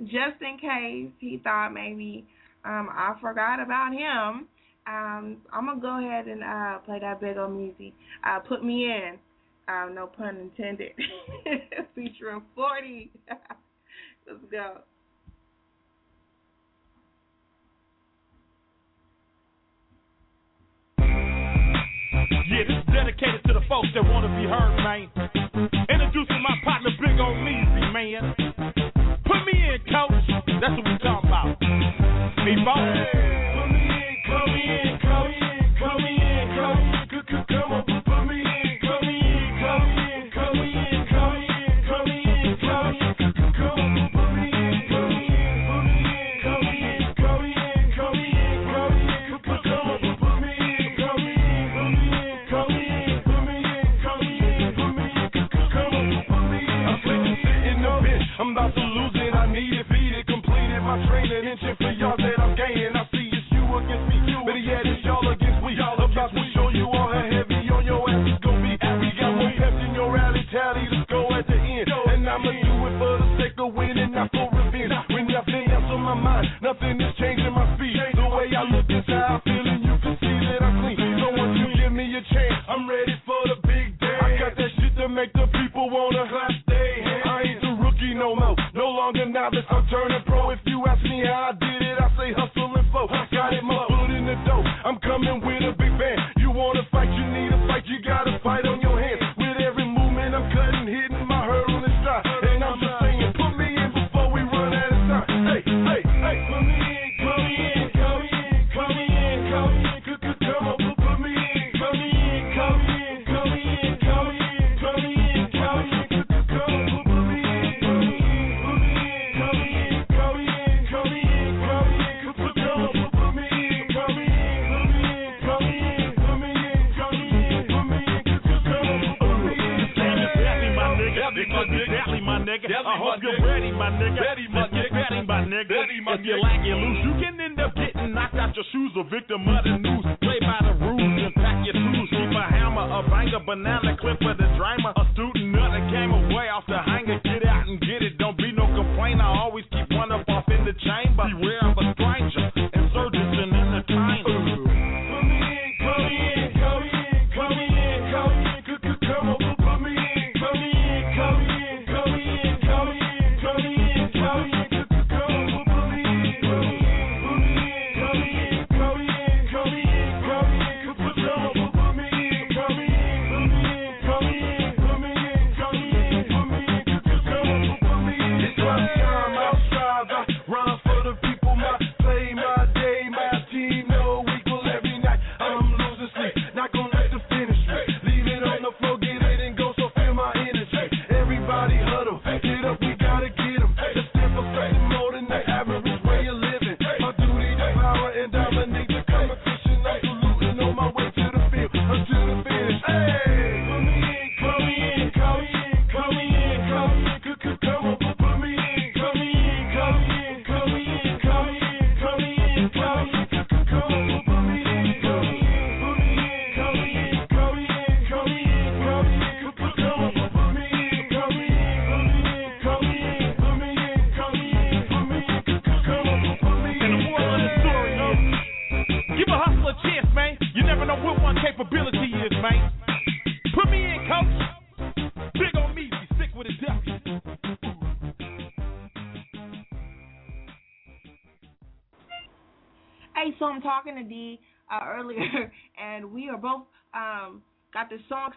just in case he thought maybe um, I forgot about him, um, I'm gonna go ahead and uh, play that big old music. Uh, put me in. Uh, no pun intended. Featuring 40. Let's go. Yeah, this is dedicated to the folks that want to be heard,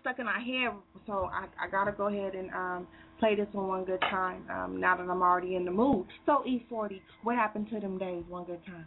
stuck in my head, so I, I gotta go ahead and um, play this one one good time. Um, now that I'm already in the mood. So E-40, what happened to them days? One good time.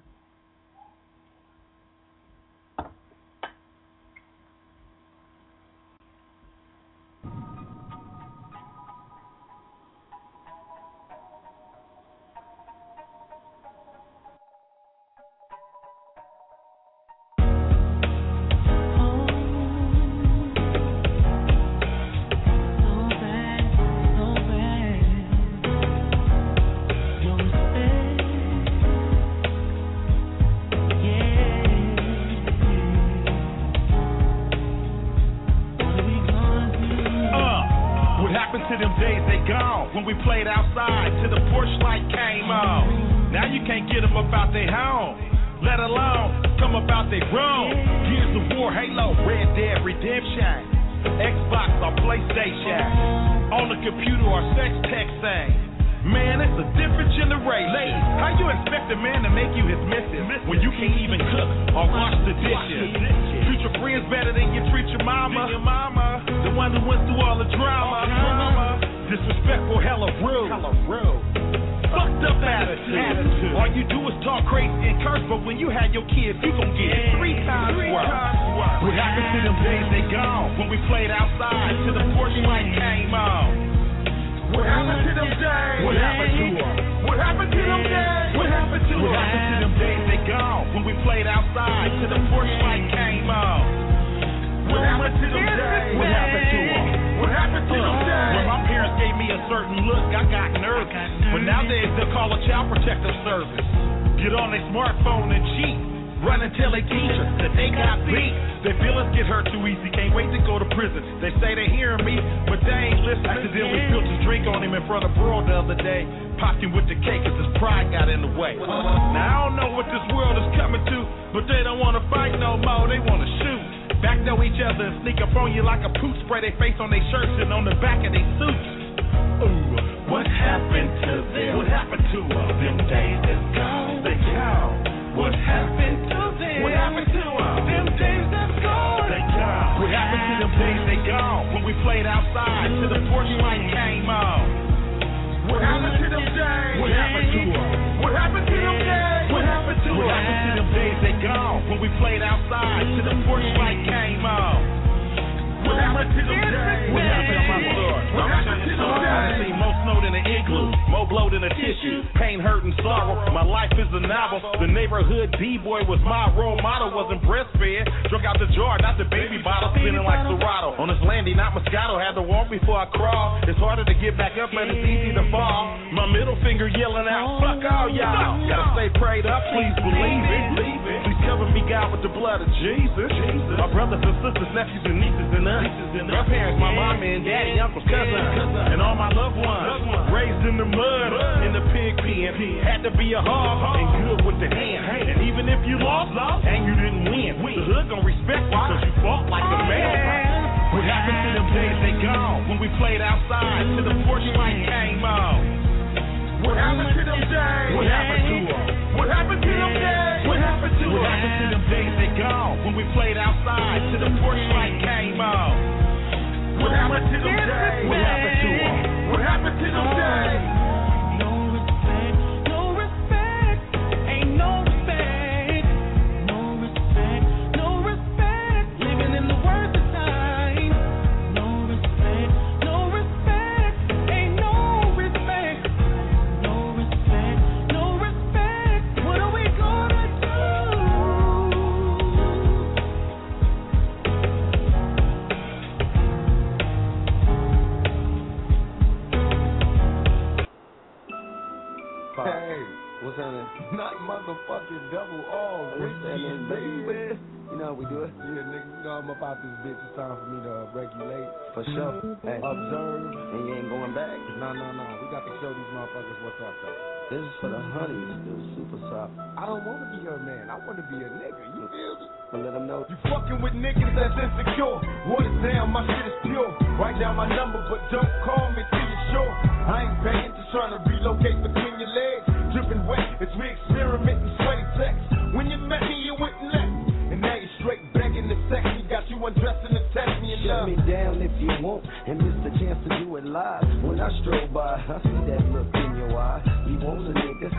The honeys, the super soft. I don't want to be her man. I want to be a nigga. You feel me? But let them know. You fucking with niggas that's insecure. What is down, my shit is pure. Write down my number, but don't call me till you're sure. I ain't begging, just trying to relocate between your legs. Dripping wet as we experiment in sweaty sex. When you met me, you let me. And now you're straight begging to sex me. Got you undressing to test me and Shut me down if you want, and miss the chance to do it live. When I stroll by, I see that look in your eye. You want a nigga,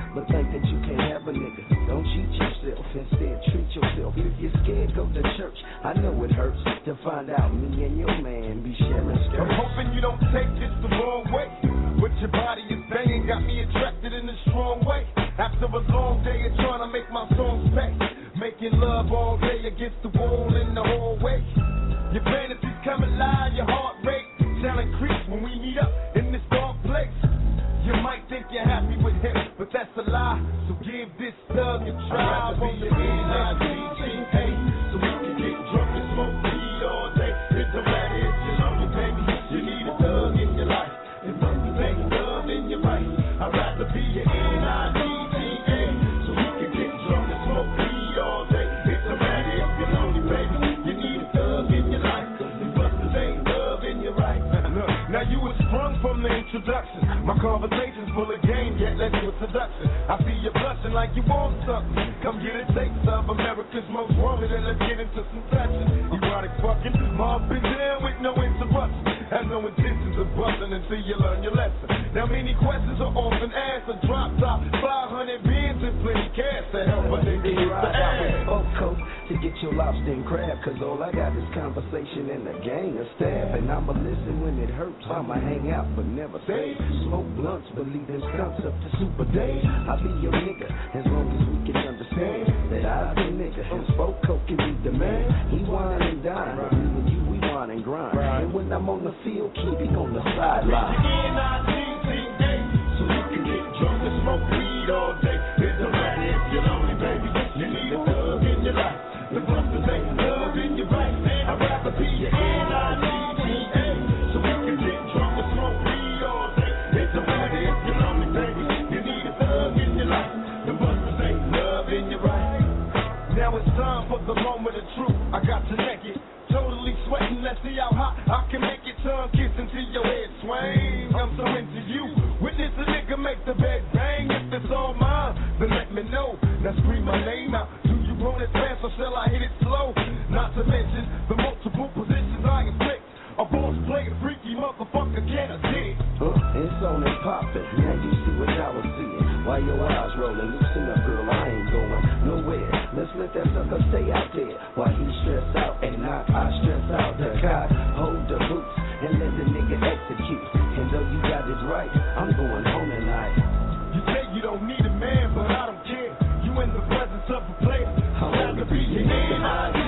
I know it hurts to find out me and your man be sharing I'm hoping you don't take this the wrong way. But your body is banging, got me attracted in a strong way. After a long day of trying to make my songs pay. Making love all day against the wall in the hallway. Your fantasies come alive, your heart rate shall increase when we meet up in this dark place. You might think you're happy with him, but that's a lie. So give this thug a try. On the N-I-G-G-A, My conversation's full of game, yet let's do a seduction. I see you blushing like you want something. Come get a taste of America's most wanted, and let's get into some touching. Erotic fucking, mom been down with no interruption. Have no intentions of busting until you learn your lesson. Now many questions are often asked. A drop top, 500 bins and plenty cash to help a nigga get the get your lobster and crab. Cause all I got is conversation and a gang of stab. And I'ma listen when it hurts. I'ma hang out but never stay. Smoke blunts, believe in stunts up to super days. I'll be your nigga as long as we can understand that I be nigga. And Foco can be the man. He wine and dine. But me and you, we wine and grind. And when I'm on the field, keep it on the sideline. So you can get drunk and smoke weed all day. I can make it. Tongue kissing till your head swing. I'm so into you. Witness a nigga make the bed bang. If it's all mine, then let me know. Now scream my name out. Do you want it fast or shall I hit it slow? Not to mention the multiple positions I inflict. A boss player, freaky motherfucker, can I dig? Uh, it's on and poppin'. Now you see what I was seeing. Why your eyes rolling? Loosen up, girl. I ain't going nowhere. Let's let that sucker stay out there. While he stress out and not I stress out. The cop execute. And though you got it right, I'm going home tonight. You say you don't need a man, but I don't care. You in the presence of a player. I'd rather be your N-I-G-G-A,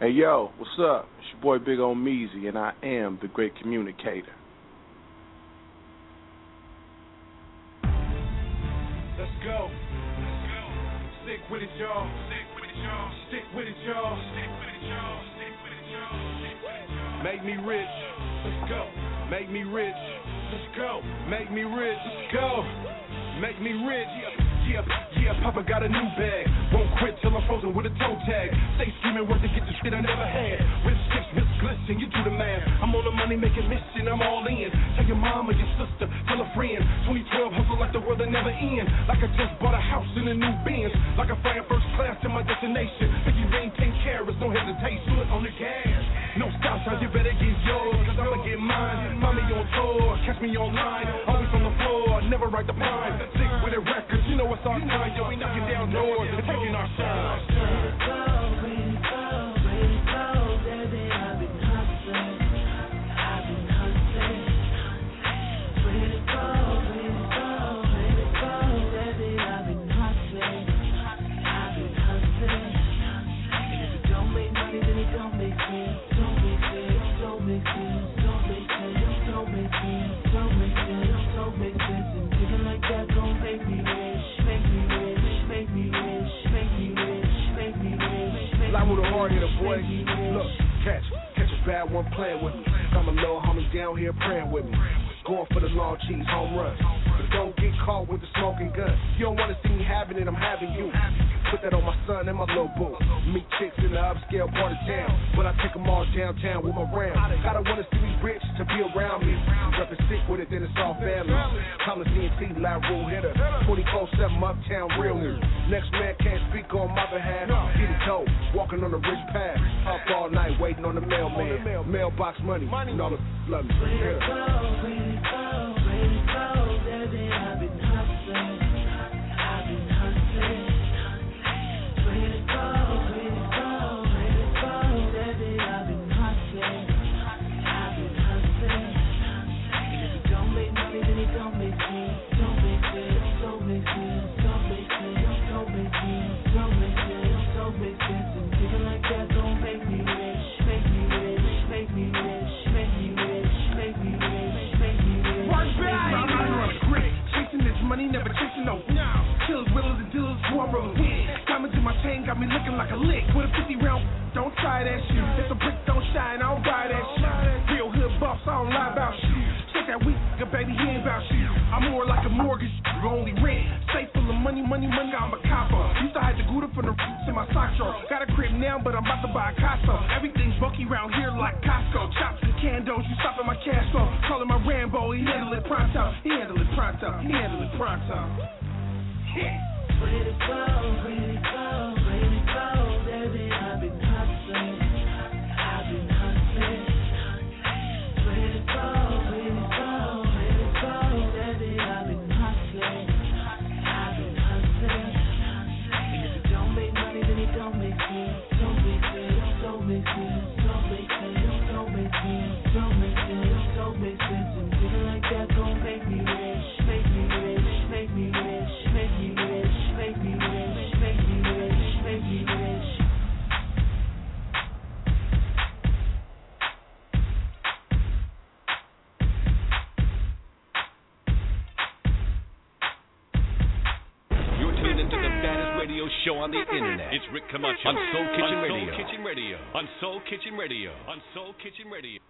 Hey yo, what's up? It's your boy Big O Meezy, and I am the great communicator. Let's go. Let's go. Stick with it, y'all. Stick with it, y'all. Stick with it, y'all. Stick with it, y'all. Stick with it, y'all. Stick with it, y'all. Make me rich. Let's go. Make me rich. Let's go. Make me rich. Let's go. Make me rich. Yeah, yeah, Papa got a new bag. Won't quit till I'm frozen with a toe tag. Stay scheming, work to get the shit I never had. With skips, miss glisten, you do the math. I'm on a money making mission, I'm all in. Tell your mama, your sister, tell a friend. 2012 hustle like the world that never end. Like I just bought a house in a new Benz. Like I'm flying first class to my destination. Think you rain 10 carats, no hesitation. Foot on the gas. No stop signs, you better get yours. Cause I'ma get mine. Find me on tour, catch me online. Always on the floor, never write the pine. Sick with the records, you know it's our time. Yo, we knocking down doors and taking our shine. Boy. Look, catch, catch a bad one playing with me. Got my little homies down here praying with me. Going for the long cheese home run. But don't get caught with the smoking gun. You don't wanna see me having it, I'm having you. Put that on my son and my little boo. Meet chicks in the upscale part of town. But I take them all downtown with my round. Gotta wanna see me rich to be around me. Reppin' sick with it, then it's all family. Thomas CNT, loud rule hitter. 24-7 uptown real news. Next man can't speak on my behalf. Get it told, walking on the rich path. Up all night waiting on the mailman. Mailbox money, and all the love me. Yeah. Chasing He handle Soul Kitchen Radio. On Soul Kitchen Radio.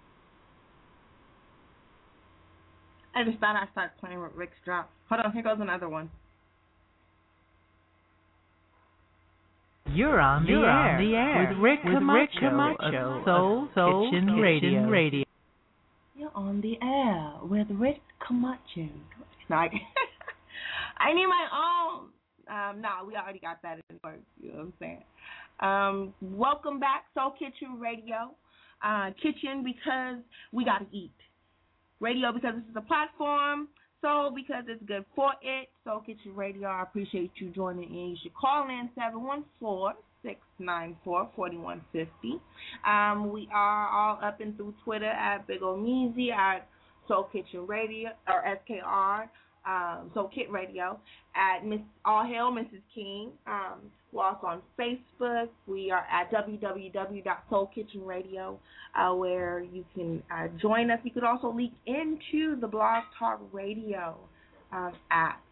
I just thought I'd start playing with Rick's drop. Hold on, here goes another one. You're on the You're air on the air with Rick with Camacho, Rick Camacho of of Soul, Soul Kitchen, Kitchen Radio. Radio. You're on the air with Rick Camacho. No, I, I need my own. Um, no, we already got that in work. You know what I'm saying? Um, welcome back, Soul Kitchen Radio. Uh, kitchen because we got to eat. Radio because this is a platform. Soul because it's good for it. Soul Kitchen Radio. I appreciate you joining in. You should call in 714 694 4150. Um, we are all up and through Twitter at Big Ol' Meezy, at Soul Kitchen Radio, or SKR, um, Soul Kit Radio, at Miss All Hail Msis King. Um, we're on Facebook. We are at www.soulkitchenradio, uh, where you can uh, join us. You could also link into the Blog Talk Radio um, app.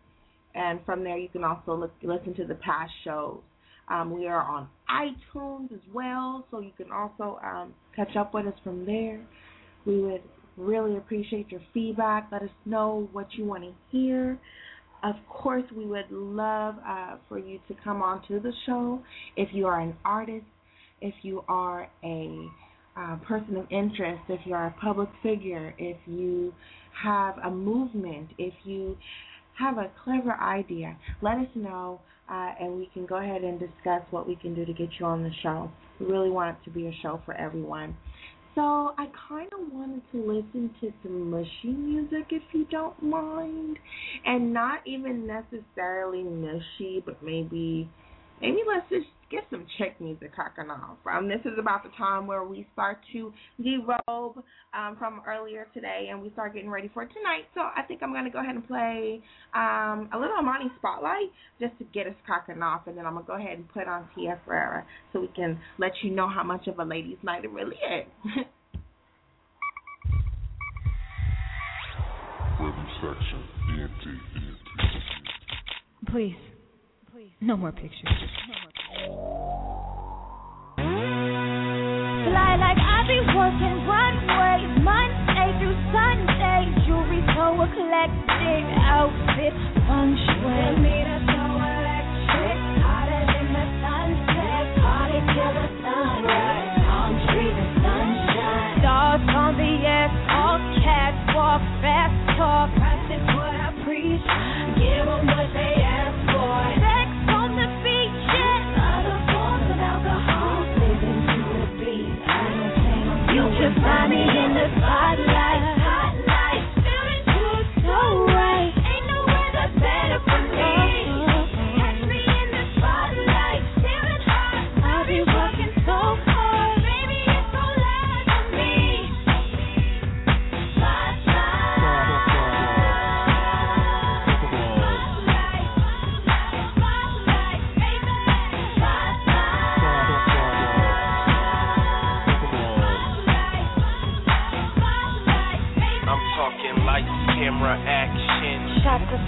And from there, you can also look, listen to the past shows. Um, we are on iTunes as well, so you can also um, catch up with us from there. We would really appreciate your feedback. Let us know what you want to hear. Of course, we would love uh, for you to come onto the show if you are an artist, if you are a uh, person of interest, if you are a public figure, if you have a movement, if you have a clever idea, let us know uh, and we can go ahead and discuss what we can do to get you on the show. We really want it to be a show for everyone. So I kind of wanted to listen to some mushy music, if you don't mind, and not even necessarily mushy, but maybe, maybe let's just get some chick music cracking off. Um, this is about the time where we start to derobe um, from earlier today, and we start getting ready for tonight. So I think I'm gonna go ahead and play um, a little Amani Spotlight just to get us cracking off, and then I'm gonna go ahead and put on Tia Ferreira so we can let you know how much of a ladies' night it really is. Rhythm section, ENT, ENT. Please. Please. No more pictures. Like I be working runways Monday through Sunday. Jewelry so eclectic, outfit feng shui. Need a so electric, hotter than the sunset. Party till the sunrise. Palm trees and sunshine. Stars on the air, all fast talk.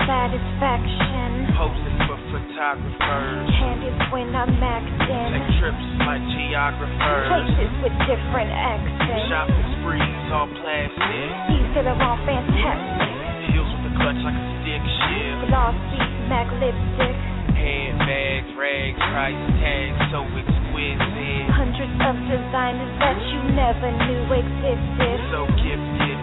Satisfaction. Posing for photographers. Candies when I'm in. Take trips like geographers. Places with different accents. Shopping sprees, all plastic. These that are all fantastic. Heels with a clutch like a stick shift. Glossy MAC lipstick. Handbags, rags, price tags, so exquisite. Hundreds of designers that you never knew existed. So gifted,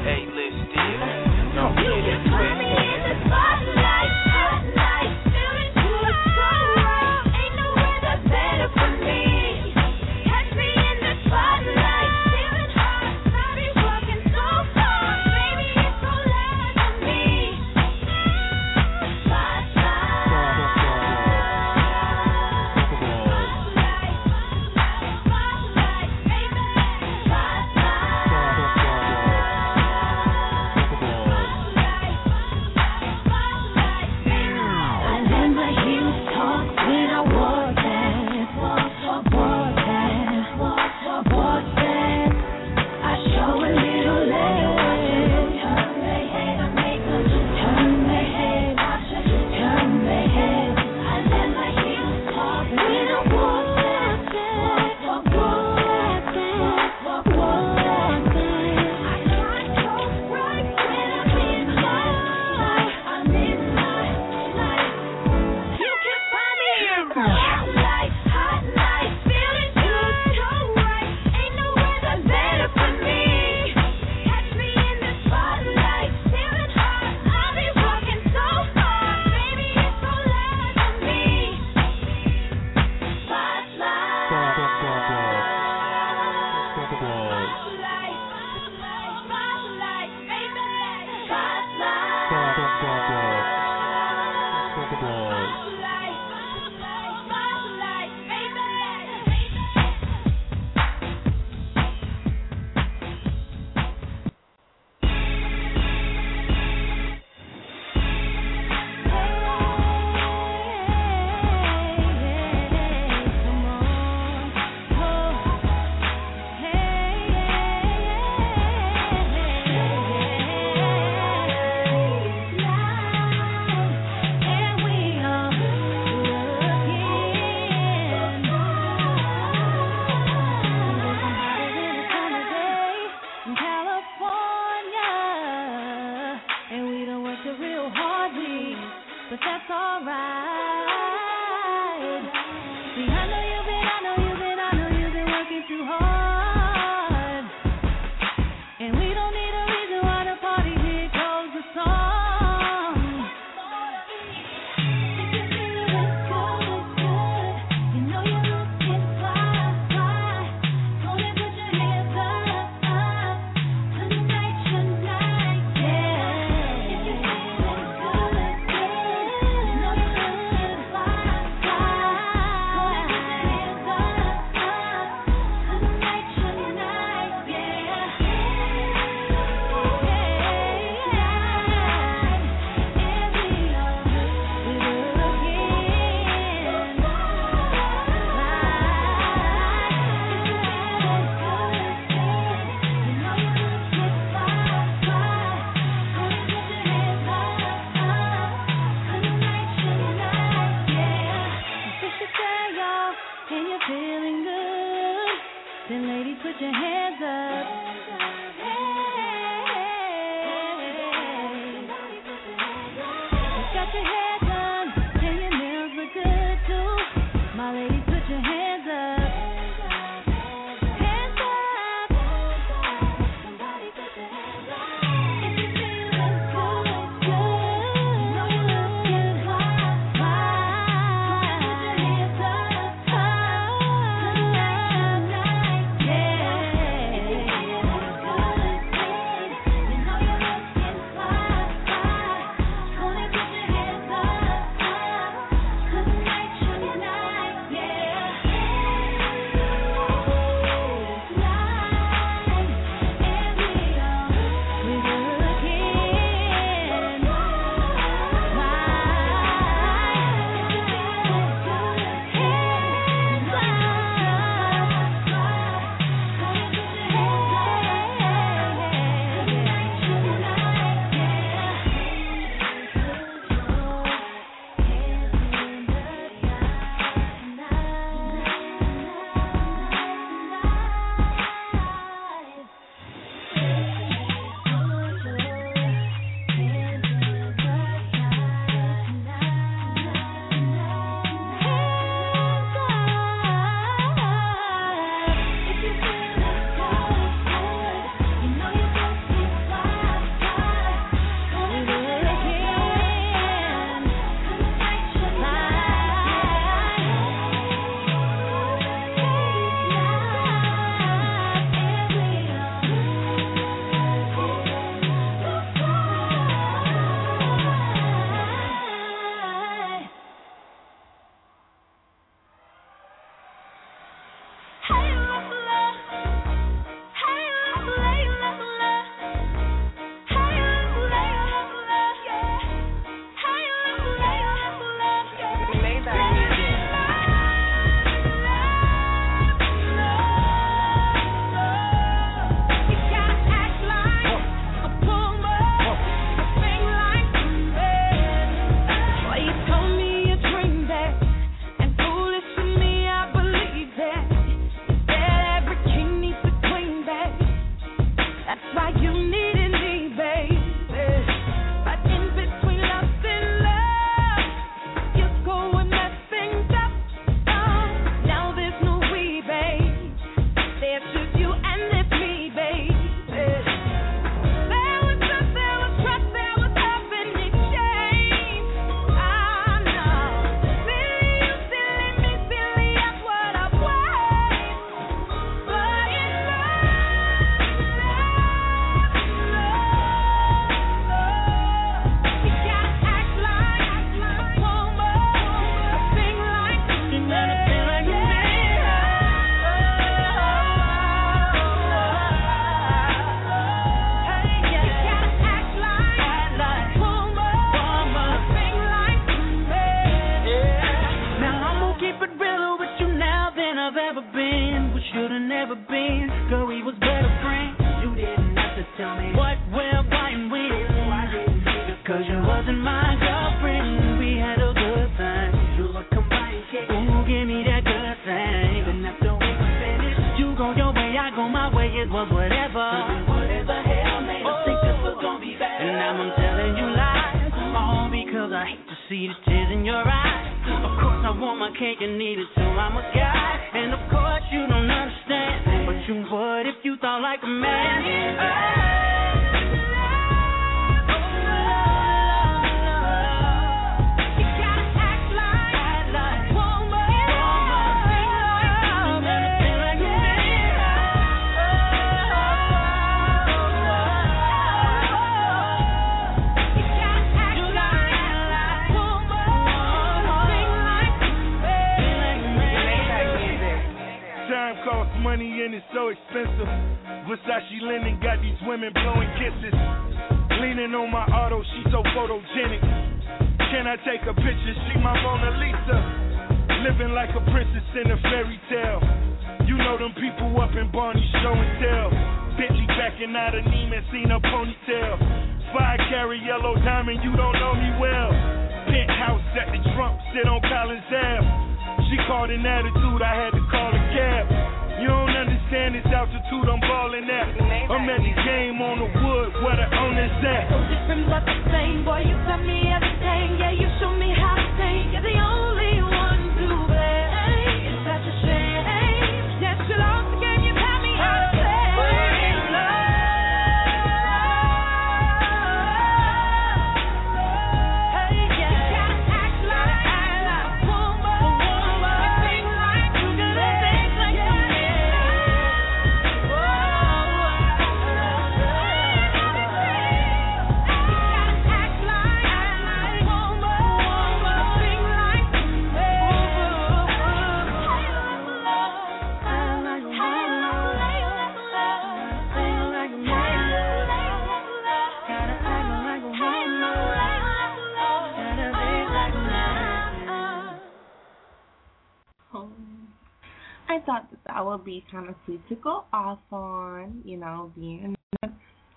on, you know, being.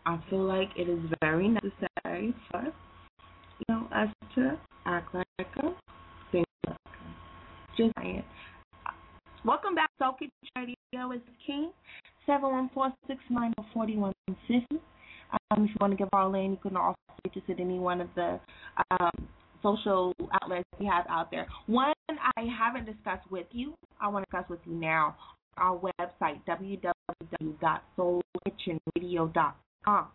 I feel like it is very necessary for, you know, us to act like a thing. Just saying. Welcome back to Soul Kitchen Radio. It's King. 714-690-4150. Um, if you want to give our lane, you can also reach us at any one of the um, social outlets we have out there. One I haven't discussed with you, I want to discuss with you now. Our website, www.soulkitchenradio.com.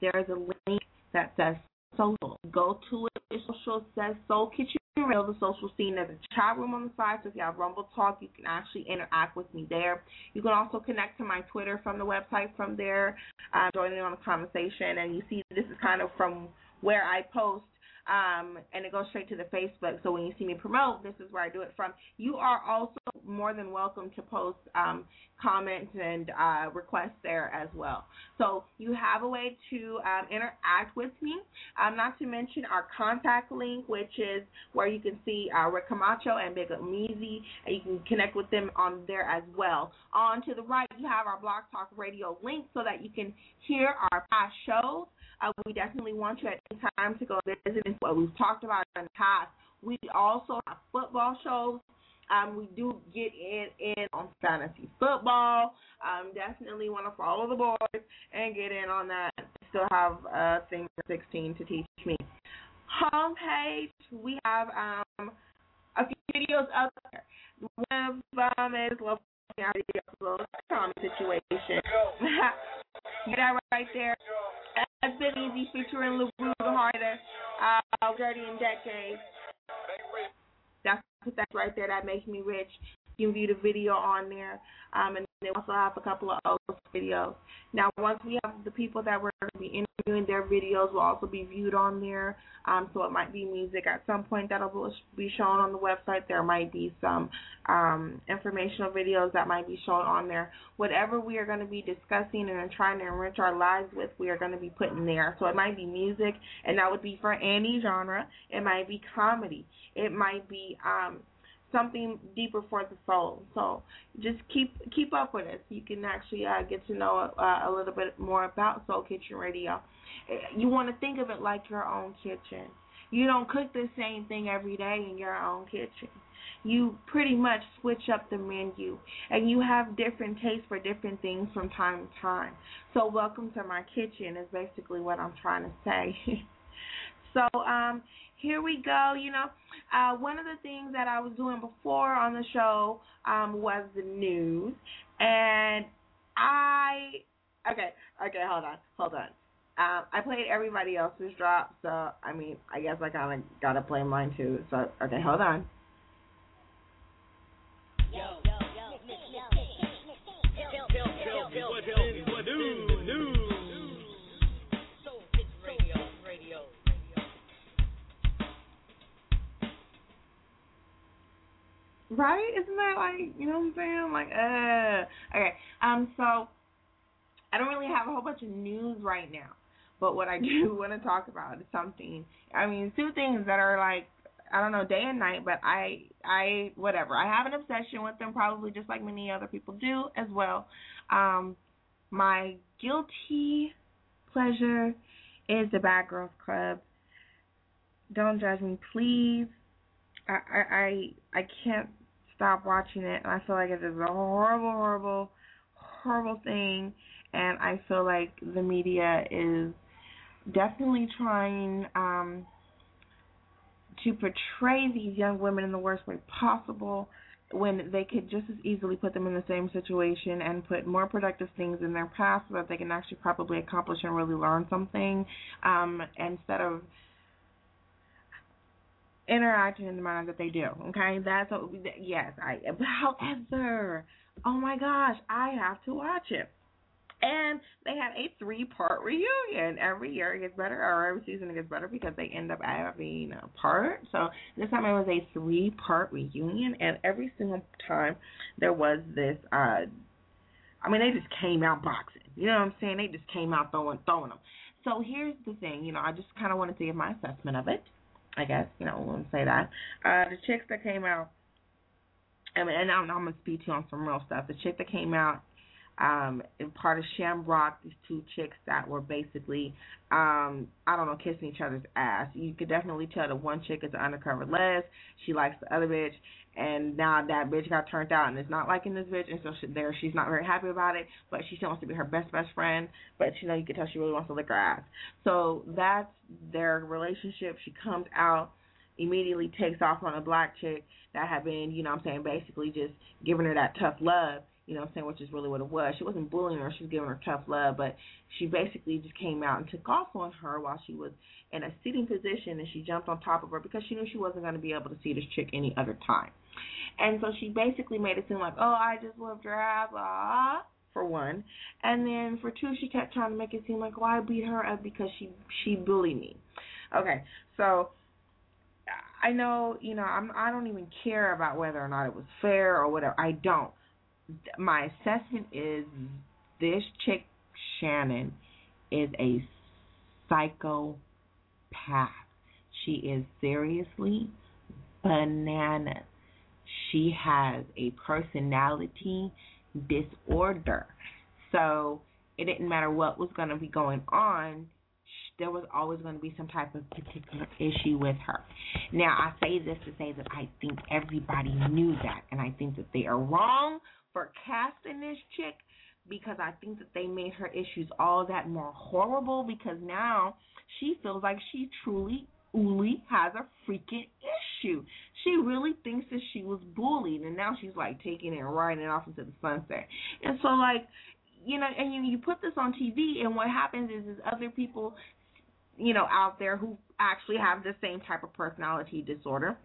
There is a link that says social. Go to it. It social says Soul Kitchen Radio, the social scene. There's a chat room on the side, so if you have Rumble Talk, you can actually interact with me there. You can also connect to my Twitter from the website from there, uh, join in on the conversation. And you see, this is kind of from where I post um, and it goes straight to the Facebook. So when you see me promote, this is where I do it from. You are also more than welcome to post um, comments and uh, requests there as well. So you have a way to um, interact with me. Um, not to mention our contact link, which is where you can see uh, Rick Camacho and Big Meezy, and you can connect with them on there as well. On to the right, you have our Blog Talk Radio link so that you can hear our past shows. Uh, we definitely want you at any time to go visit and what we've talked about in the past. We also have football shows. Um, we do get in in on fantasy football. Um, definitely want to follow the boys and get in on that. Still have a thing for 16 to teach me. Homepage, we have um, a few videos up there. One of them is Love situation. Get that right there. That's been easy featuring LaRue Harder, uh, Dirty in Decades. That's that's right there. That makes me rich. You can view the video on there, um, and they also have a couple of other videos. Now, once we have the people that we're going to be interviewing, their videos will also be viewed on there. Um, so it might be music at some point that'll be shown on the website. There might be some um, informational videos that might be shown on there. Whatever we are going to be discussing and trying to enrich our lives with, we are going to be putting there. So it might be music, and that would be for any genre. It might be comedy. It might be um, something deeper for the soul. So just keep keep up with us. You can actually uh, get to know uh, a little bit more about Soul Kitchen Radio. You want to think of it like your own kitchen. You don't cook the same thing every day in your own kitchen. You pretty much switch up the menu and you have different tastes for different things from time to time. So welcome to my kitchen is basically what I'm trying to say. so um here we go. You know, uh, one of the things that I was doing before on the show um, was the news, and I okay, okay, hold on, hold on. Um, I played everybody else's drop, so I mean, I guess I kind of gotta play mine too. So okay, hold on. Right? Isn't that like you know what I'm saying? Like, uh okay. Um so I don't really have a whole bunch of news right now. But what I do want to talk about is something I mean, two things that are like I don't know, day and night, but I I whatever. I have an obsession with them probably just like many other people do as well. Um my guilty pleasure is the Bad Girls Club. Don't judge me, please. I I I, I can't stop watching it, and I feel like it is a horrible, horrible, horrible thing. And I feel like the media is definitely trying um, to portray these young women in the worst way possible when they could just as easily put them in the same situation and put more productive things in their past so that they can actually probably accomplish and really learn something um, instead of interacting in the manner that they do. Okay, that's what. Yes, I. However, oh my gosh, I have to watch it. And they had a three part reunion. Every year it gets better, or every season it gets better because they end up having a part. So this time it was a three part reunion, and every single time there was this. uh I mean, they just came out boxing. You know what I'm saying? They just came out throwing throwing them. So here's the thing. You know, I just kind of wanted to give my assessment of it. I guess you know, I wouldn't say that. Uh, the chicks that came out, I mean, and I'm, I'm gonna speak to you on some real stuff. The chick that came out, um, in part of Shamrock, these two chicks that were basically, um, I don't know, kissing each other's ass. You could definitely tell that one chick is an undercover les. She likes the other bitch, and now that bitch got turned out and is not liking this bitch, and so she, there she's not very happy about it. But she still wants to be her best best friend. But you know, you can tell she really wants to lick her ass. So that's their relationship. She comes out immediately takes off on a black chick that had been, you know what I'm saying, basically just giving her that tough love you know what I'm saying, which is really what it was. She wasn't bullying her, she was giving her tough love, but she basically just came out and took off on her while she was in a sitting position and she jumped on top of her because she knew she wasn't going to be able to see this chick any other time. And so she basically made it seem like, oh, I just loved her ass, ah, for one. And then for two, she kept trying to make it seem like, well, beat her up because she she bullied me. Okay, so I know, you know, I'm I don't even care about whether or not it was fair or whatever. I don't my assessment is this chick Shannon is a psychopath. She is seriously bananas. She has a personality disorder. So it didn't matter what was going to be going on, there was always going to be some type of particular issue with her. Now, I say this to say that I think everybody knew that, and I think that they are wrong for casting this chick because I think that they made her issues all that more horrible because now she feels like she truly Uli has a freaking issue. She really thinks that she was bullied and now she's like taking it and riding it off into the sunset. And so like you know, and you you put this on TV and what happens is is other people you know out there who actually have the same type of personality disorder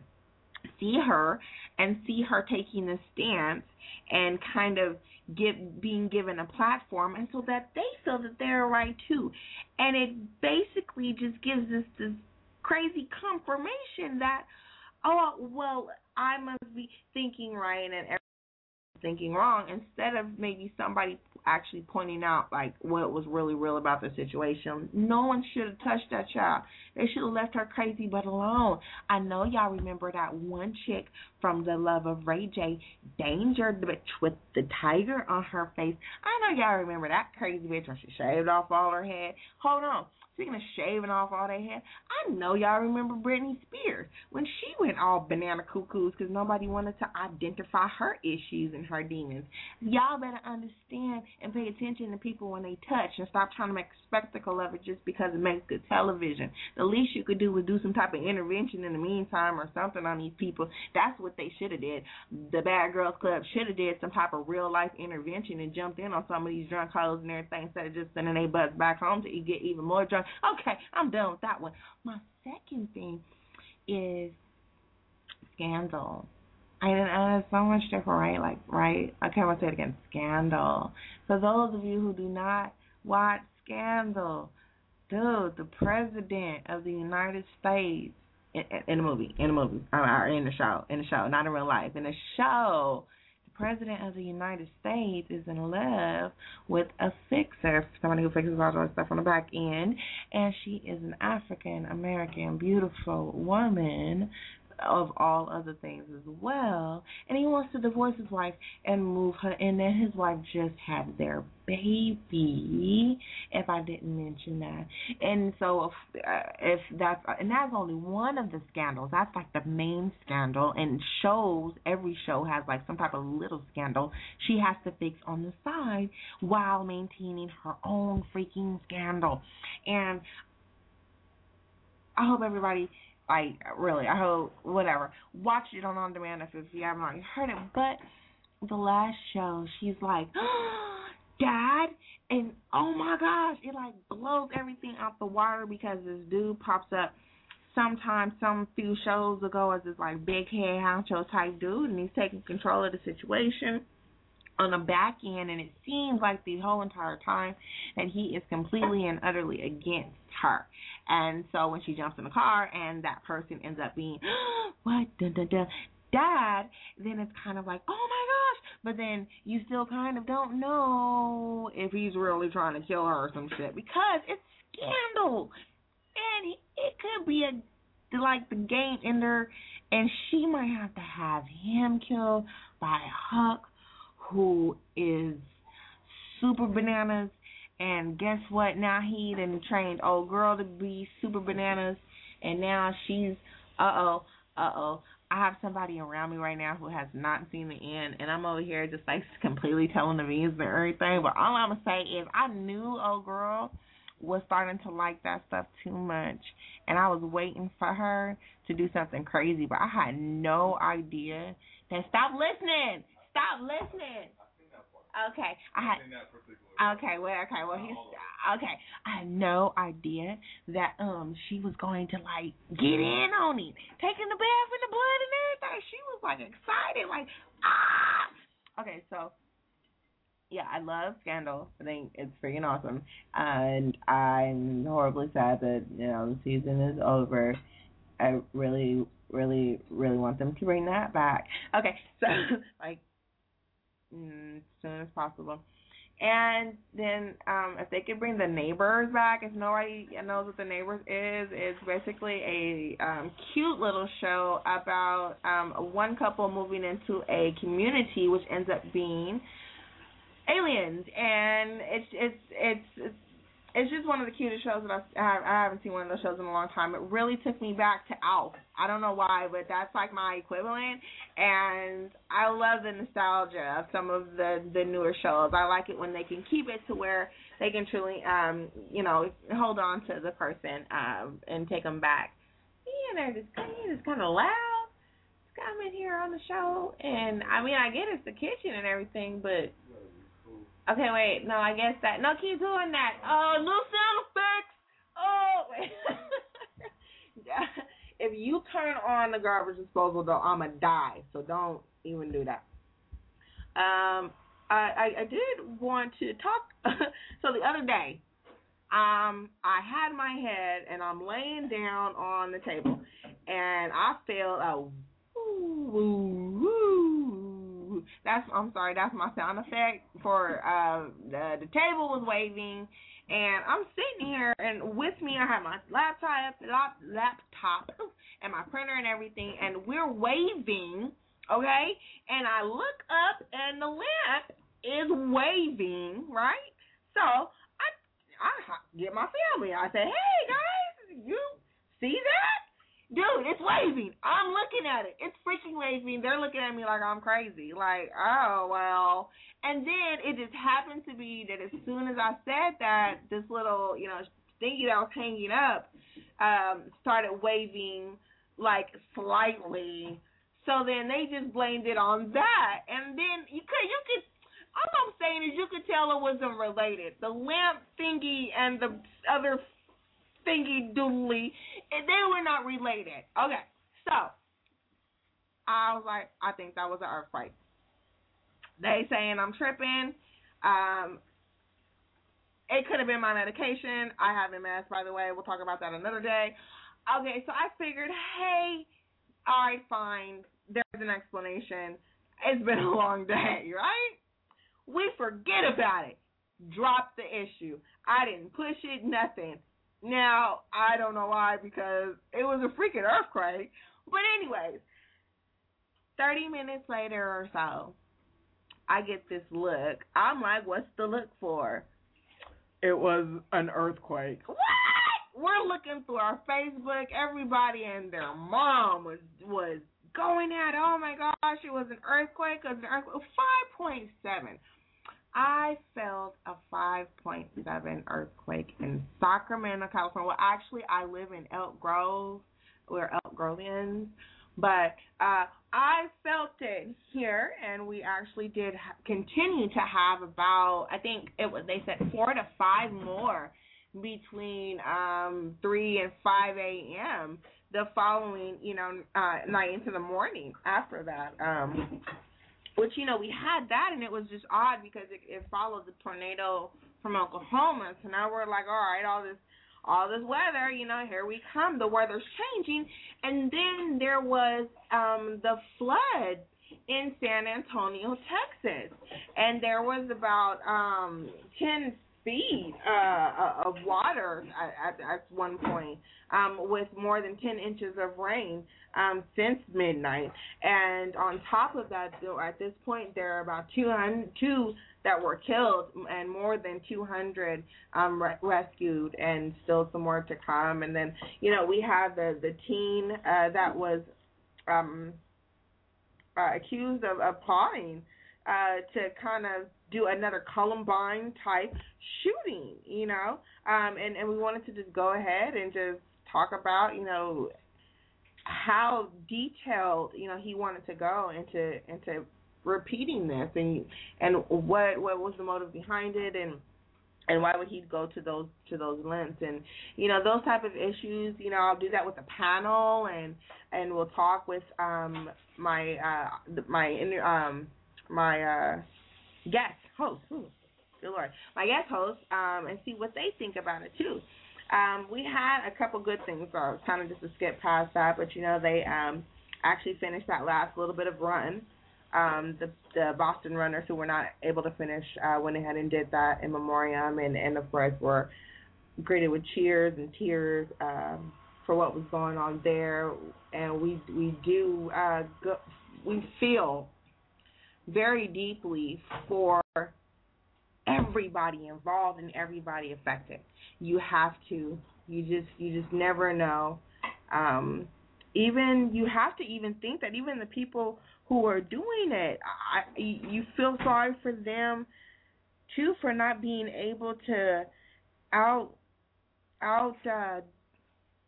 see her and see her taking the stance and kind of give being given a platform and so that they feel that they're right too. And it basically just gives us this crazy confirmation that oh well i must be thinking right and everyone's thinking wrong instead of maybe somebody actually pointing out like what was really real about the situation. No one should have touched that child. They should have left her crazy but alone. I know y'all remember that one chick from The Love of Ray J, Danger, the bitch with the tiger on her face. I know y'all remember that crazy bitch when she shaved off all her head. Hold on. Speaking of shaving off all their hair, I know y'all remember Britney Spears when she went all banana cuckoos because nobody wanted to identify her issues and her demons. Y'all better understand and pay attention to people when they touch and stop trying to make a spectacle of it just because it makes good television. The least you could do was do some type of intervention in the meantime or something on these people. That's what they should have did. The Bad Girls Club should have did some type of real life intervention and jumped in on some of these drunk hoes and everything instead of just sending their butts back home to get even more drunk. Okay, I'm done with that one. My second thing is scandal. I and uh, it's so much different, right? Like, right? Okay, I'm gonna say it again. Scandal. For those of you who do not watch Scandal, dude, the president of the United States in, in the movie, in the movie, uh, or in the show, in the show, not in real life, in the show, the president of the United States is in love with a fixer, somebody who fixes all the stuff on the back end, and she is an African American beautiful woman of all other things as well. And he wants to divorce his wife and move her. And then his wife just had their baby. If I didn't mention that, and so if, uh, if that's and that's only one of the scandals. That's like the main scandal. And shows every show has like some type of little scandal she has to fix on the side while maintaining her own freaking scandal. And I hope everybody like really, I hope whatever. Watch it on on demand if, if you haven't already heard it. But the last show, she's like, Dad, and oh my gosh, it like blows everything out the water because this dude pops up sometimes some few shows ago as this like big head honcho type dude and he's taking control of the situation on the back end and it seems like the whole entire time that he is completely and utterly against her. And so when she jumps in the car and that person ends up being what dun, dun, dun, dad, then it's kind of like, oh my gosh. But then you still kind of don't know if he's really trying to kill her or some shit because it's scandal. And it could be a like the game ender and she might have to have him killed by Huck who is super bananas and guess what? Now he done trained old girl to be super bananas and now she's uh oh, uh oh. I have somebody around me right now who has not seen the end and I'm over here just like completely telling the views and everything. But all I'm gonna say is I knew old girl was starting to like that stuff too much and I was waiting for her to do something crazy but I had no idea that stop listening. Stop listening. Okay, I had. Okay, well, okay, well, he's okay. I had no idea that um she was going to like get in on him, taking the bath in the blood and everything. She was like excited, like ah. Okay, so yeah, I love Scandal. I think it's freaking awesome, and I'm horribly sad that you know the season is over. I really, really, really want them to bring that back. Okay, so like mm, as soon as possible. And then um if they could bring the neighbors back, if nobody knows what the neighbors is, it's basically a um cute little show about um one couple moving into a community which ends up being aliens and it's it's it's it's it's one of the cutest shows that I've, I haven't seen one of those shows in a long time. It really took me back to Alf. I don't know why, but that's like my equivalent, and I love the nostalgia of some of the the newer shows. I like it when they can keep it to where they can truly, um, you know, hold on to the person um, and take them back. Yeah, they're just it's kind of loud. Come in here on the show, and I mean, I get it's the kitchen and everything, but Okay, wait. No, I guess that. No, keep doing that. Oh, no sound effects. Oh, if you turn on the garbage disposal, though, I'ma die. So don't even do that. Um, I I, I did want to talk. so the other day, um, I had my head and I'm laying down on the table, and I felt a woo woo That's I'm sorry. That's my sound effect for uh the the table was waving, and I'm sitting here, and with me I have my laptop, lap, laptop, and my printer and everything, and we're waving, okay? And I look up, and the lamp is waving, right? So I I get my family. I say, hey guys, you see that? Dude, it's waving. I'm looking at it. It's freaking waving. They're looking at me like I'm crazy. Like, oh well. And then it just happened to be that as soon as I said that, this little, you know, thingy that was hanging up, um, started waving like slightly. So then they just blamed it on that. And then you could you could all I'm saying is you could tell it wasn't related. The lamp thingy and the other thingy doodly, they were not related. Okay, so I was like, I think that was an earthquake. They saying I'm tripping. Um, it could have been my medication. I have MS, by the way. We'll talk about that another day. Okay, so I figured, hey, all right, fine. There's an explanation. It's been a long day, right? We forget about it. Drop the issue. I didn't push it, nothing. Now, I don't know why because it was a freaking earthquake. But anyways, 30 minutes later or so, I get this look. I'm like, what's the look for? It was an earthquake. What? We're looking through our Facebook. Everybody and their mom was was going at. Oh my gosh, it was an earthquake. It was an earthquake. Five point seven. I felt a 5.7 earthquake in Sacramento, California. Well, actually, I live in Elk Grove. We're Elk Grovians. But uh, I felt it here, and we actually did continue to have about, I think it was, they said four to five more between um 3 and 5 a.m. the following, you know, uh night into the morning after that. Um which you know we had that and it was just odd because it, it followed the tornado from Oklahoma. So now we're like, all right, all this all this weather, you know, here we come. The weather's changing, and then there was um the flood in San Antonio, Texas, and there was about um ten feet uh, of water at, at one point, um, with more than 10 inches of rain um, since midnight. And on top of that, at this point, there are about 200, two that were killed and more than 200 um, re- rescued, and still some more to come. And then, you know, we have the the teen uh, that was um, uh, accused of, of plotting uh, to kind of do another Columbine type shooting, you know. Um, and, and we wanted to just go ahead and just talk about, you know, how detailed, you know, he wanted to go into into repeating this and and what what was the motive behind it and and why would he go to those to those lengths and you know those type of issues you know i'll do that with the panel and and we'll talk with um my uh my um my uh guest host ooh, good lord. My guest host um and see what they think about it too. Um we had a couple good things so kind of just to skip past that but you know they um actually finished that last little bit of run. Um, the the Boston runners who were not able to finish uh, went ahead and did that in memoriam, and and of course were greeted with cheers and tears um, for what was going on there. And we we do uh, go, we feel very deeply for everybody involved and everybody affected. You have to. You just you just never know. Um, even you have to even think that even the people who are doing it, I, you feel sorry for them too for not being able to out out uh,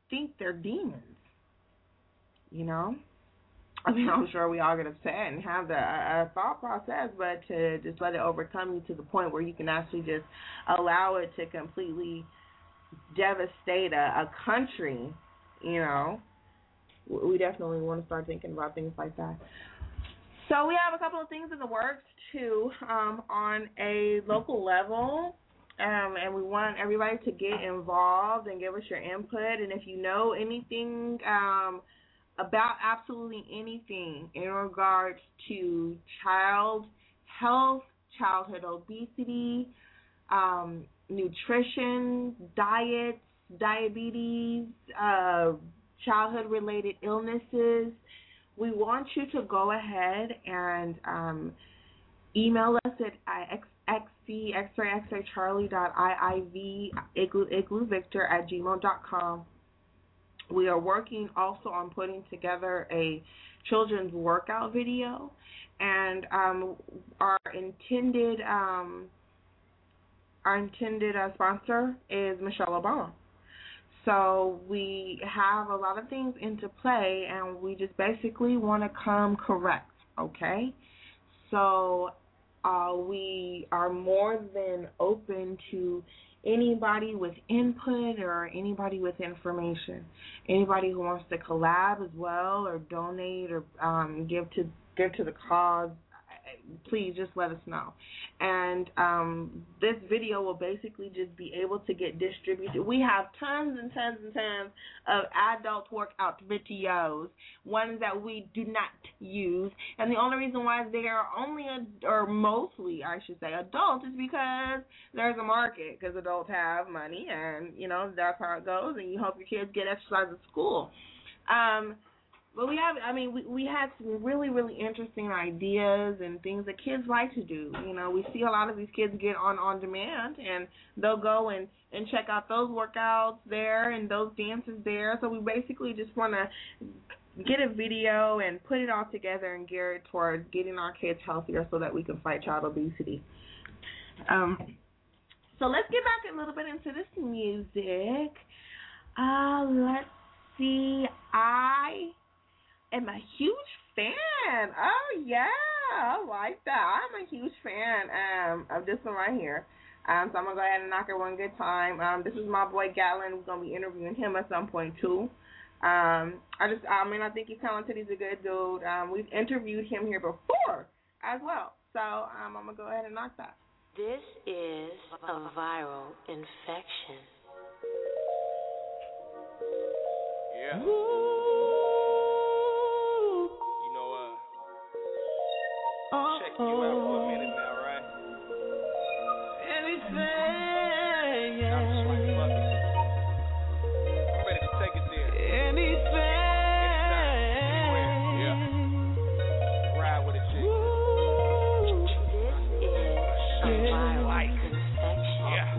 think they're demons. You know, I'm sure we all get upset and have the thought process, but to just let it overcome you to the point where you can actually just allow it to completely devastate a, a country, you know, we definitely want to start thinking about things like that. So we have a couple of things in the works too um, on a local level. Um, and we want everybody to get involved and give us your input. And if you know anything um, about absolutely anything in regards to child health, childhood obesity, um, nutrition, diets, diabetes, uh, childhood related illnesses, we want you to go ahead and um, email us at xc x-ray x-ray charlie dot iiv igloo igloo victor at gmail dot com. We are working also on putting together a children's workout video, and um, our intended um, our intended uh, sponsor is Michelle Obama. So we have a lot of things into play, and we just basically want to come correct, okay? So uh, we are more than open to anybody with input or anybody with information. Anybody who wants to collab as well, or donate, or um, give to give to the cause please just let us know. And um, this video will basically just be able to get distributed. We have tons and tons and tons of adult workout videos, ones that we do not use. And the only reason why they are only, or mostly, I should say, adults is because there's a market, because adults have money, and, you know, that's how it goes, and you hope your kids get exercise at school. Um, but we have, I mean, we we had some really really interesting ideas and things that kids like to do. You know, we see a lot of these kids get on on demand, and they'll go and and check out those workouts there and those dances there. So we basically just want to get a video and put it all together and gear it towards getting our kids healthier so that we can fight child obesity. Um, so let's get back a little bit into this music. Uh, let's see. I am a huge fan. Oh yeah, I like that. I'm a huge fan um of this one right here. Um, so I'm gonna go ahead and knock it one good time. Um, this is my boy Gatlin. We're gonna be interviewing him at some point too. Um, I just, I mean, I think he's talented. He's a good dude. Um, we've interviewed him here before as well. So um, I'm gonna go ahead and knock that. This is a viral infection. Yeah. Check you out for a minute now, right? Anything, yeah. I'm just like, fuck it. I'm ready to take it there. Anything. Yeah. Ride with it, chick.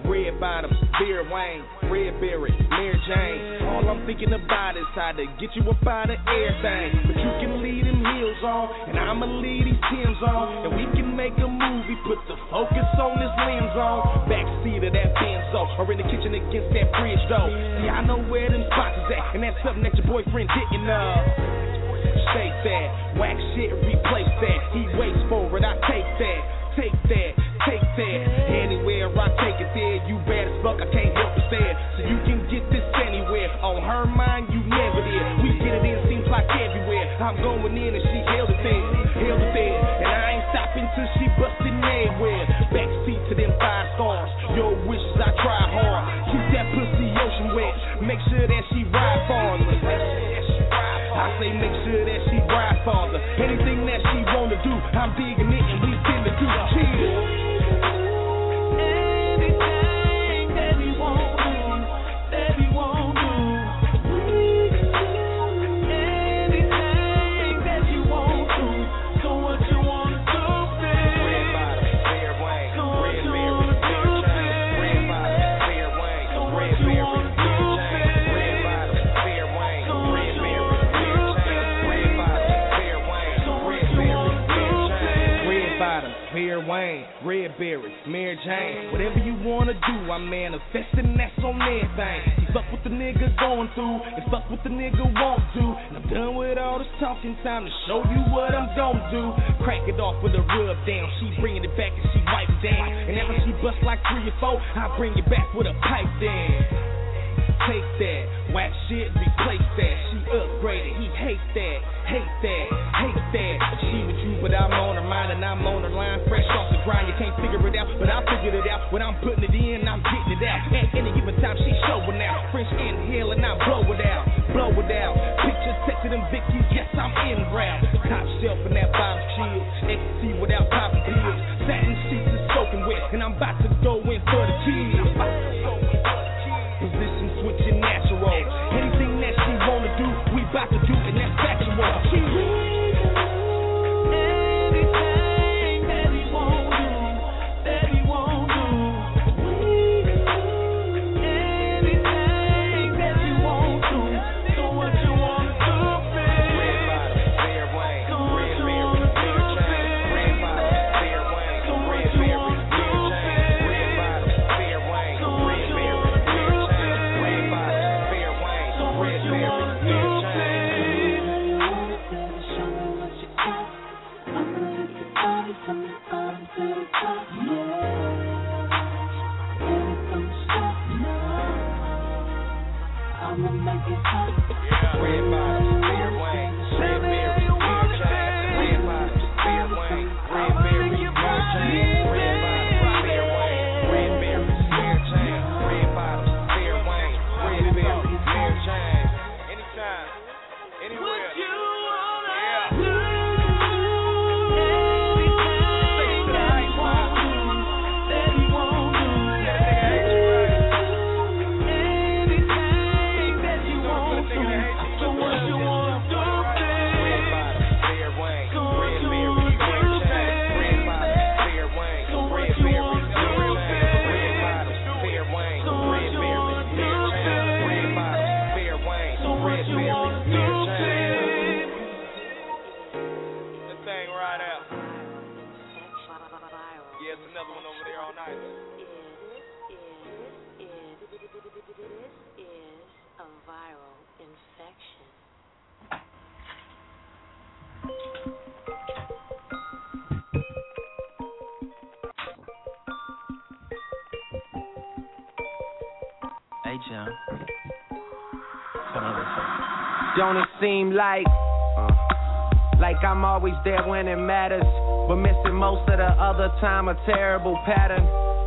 Red bottoms, Vera Wang, red berry, Mary Jane. Thinking about is how to get you up out of everything. But you can leave them heels on, and I'ma leave these Timbs on. And we can make a movie, put the focus on this lens on. Backseat of that Benzo, or in the kitchen against that fridge though. See, I know where them spots is at, and that's something that your boyfriend didn't know. Shake that, wax shit, replace that. He waits for it, I take that. Take that, take that. Anywhere I take it there, you bad as fuck, I can't help but it. So you can get this anywhere. On her mind, you never did. We get it in, seems like everywhere. I'm going in and she held it there, held it there. And I ain't stopping till she bustin' everywhere. Backseat to them five stars. Your wishes, I try hard. Keep that pussy ocean wet. Make sure that she ride for me. I say make sure that she ride father. Anything that she wanna do, I'm digging it Mary Jane. Whatever you wanna do, I'm manifesting, that's on everything. You fuck what the nigga going through, and fuck what the nigga won't do. And I'm done with all this talking, time to show you what I'm gon' do. Crack it off with a rub down, she bringing it back and she wipe down. And after she bust like three or four, I bring it back with a pipe down take that. Whack shit, replace that. She upgraded, he hate that, hate that, hate that. She with you, but I'm on her mind and I'm on her line. Fresh off the grind, you can't figure it out, but I figured it out. When I'm putting it in, I'm getting it out. At any given time, she showing out. Fresh inhale and I blow it out, blow it out. Pictures texted them Vickies, yes I'm in round. Top shelf and that bottom chill, XC without popping pills. Satin sheets is soaking wet, and I'm about to seem like like I'm always there when it matters, but missing most of the other time? A terrible pattern.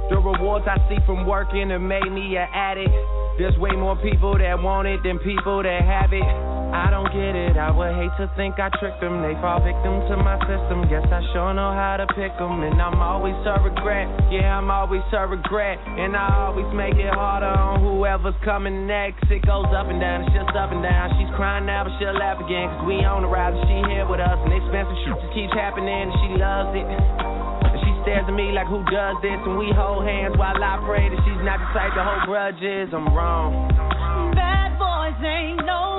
The rewards I see from working have made me an addict. There's way more people that want it than people that have it. I don't get it. I would hate to think I tricked them. They fall victim to my system. Guess I sure know how to pick them. And I'm always a regret. Yeah, I'm always a regret. And I always make it harder on whoever's coming next. It goes up and down, it's just up and down. She's crying now, but she'll laugh again. Cause we on the ride and she here with us. And expensive shit just keeps happening and she loves it. And she stares at me like who does this? And we hold hands while I pray that she's not the type to hold grudges. I'm wrong. Bad boys ain't no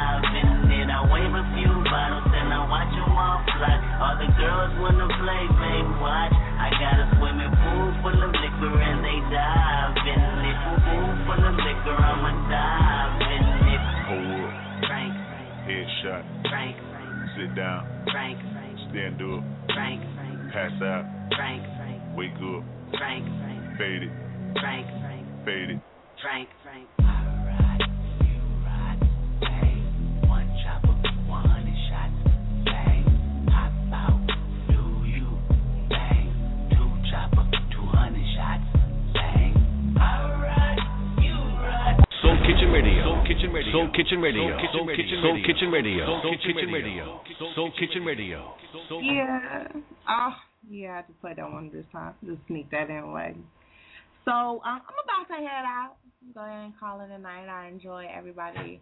fly. All the girls wanna play, they watch. I got a swimming pool full of liquor, and they dive in it. Pool full of liquor, I'ma dive in it. Hold up. Frank, Headshot. Frank, Sit down. Frank, Stand up. Frank, Pass out. Frank, Wake up. Frank, Fade it. Frank, Fade it. Frank, Frank. Kitchen Radio. Soul Kitchen Radio. Soul Kitchen Radio. Soul Kitchen Radio. Soul Kitchen Radio. Soul Kitchen Radio. Soul Kitchen Radio. Yeah. Oh, yeah, I had to play that one this time. Just sneak that in way. So um, I'm about to head out. Go ahead and call it a night. I enjoy everybody.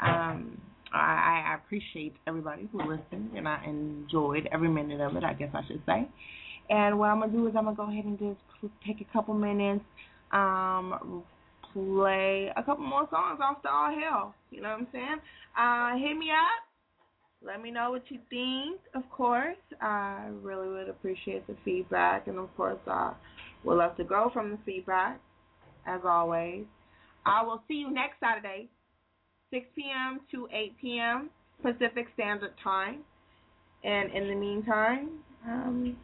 Um, I, I appreciate everybody who listened, and I enjoyed every minute of it. I guess I should say. And what I'm gonna do is I'm gonna go ahead and just take a couple minutes, um, play a couple more songs off the All Hail. You know what I'm saying? Uh, hit me up. Let me know what you think. Of course, I really would appreciate the feedback, and of course, I would love to grow from the feedback. As always, I will see you next Saturday, 6 p.m. to 8 p.m. Pacific Standard Time. And in the meantime, um,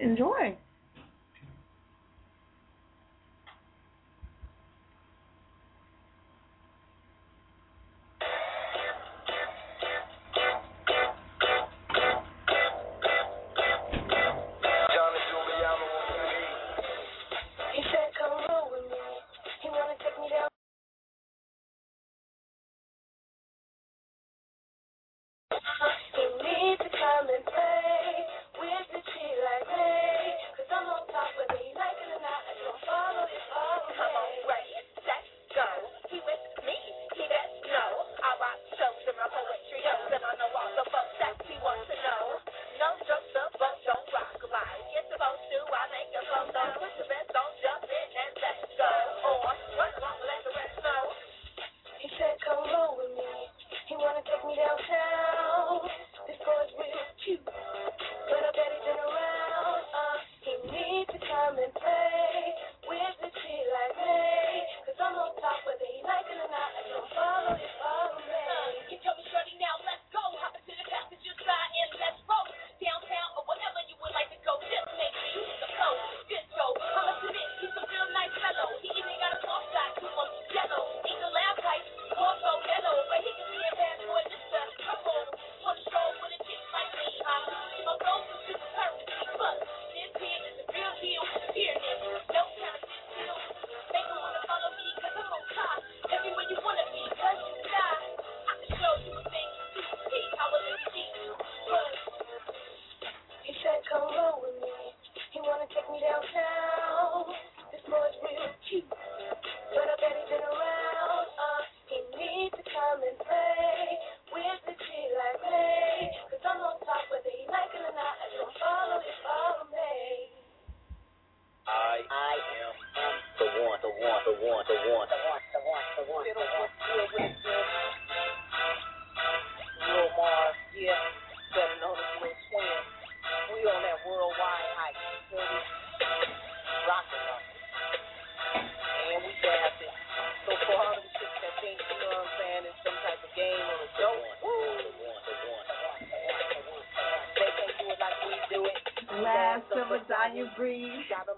enjoy. On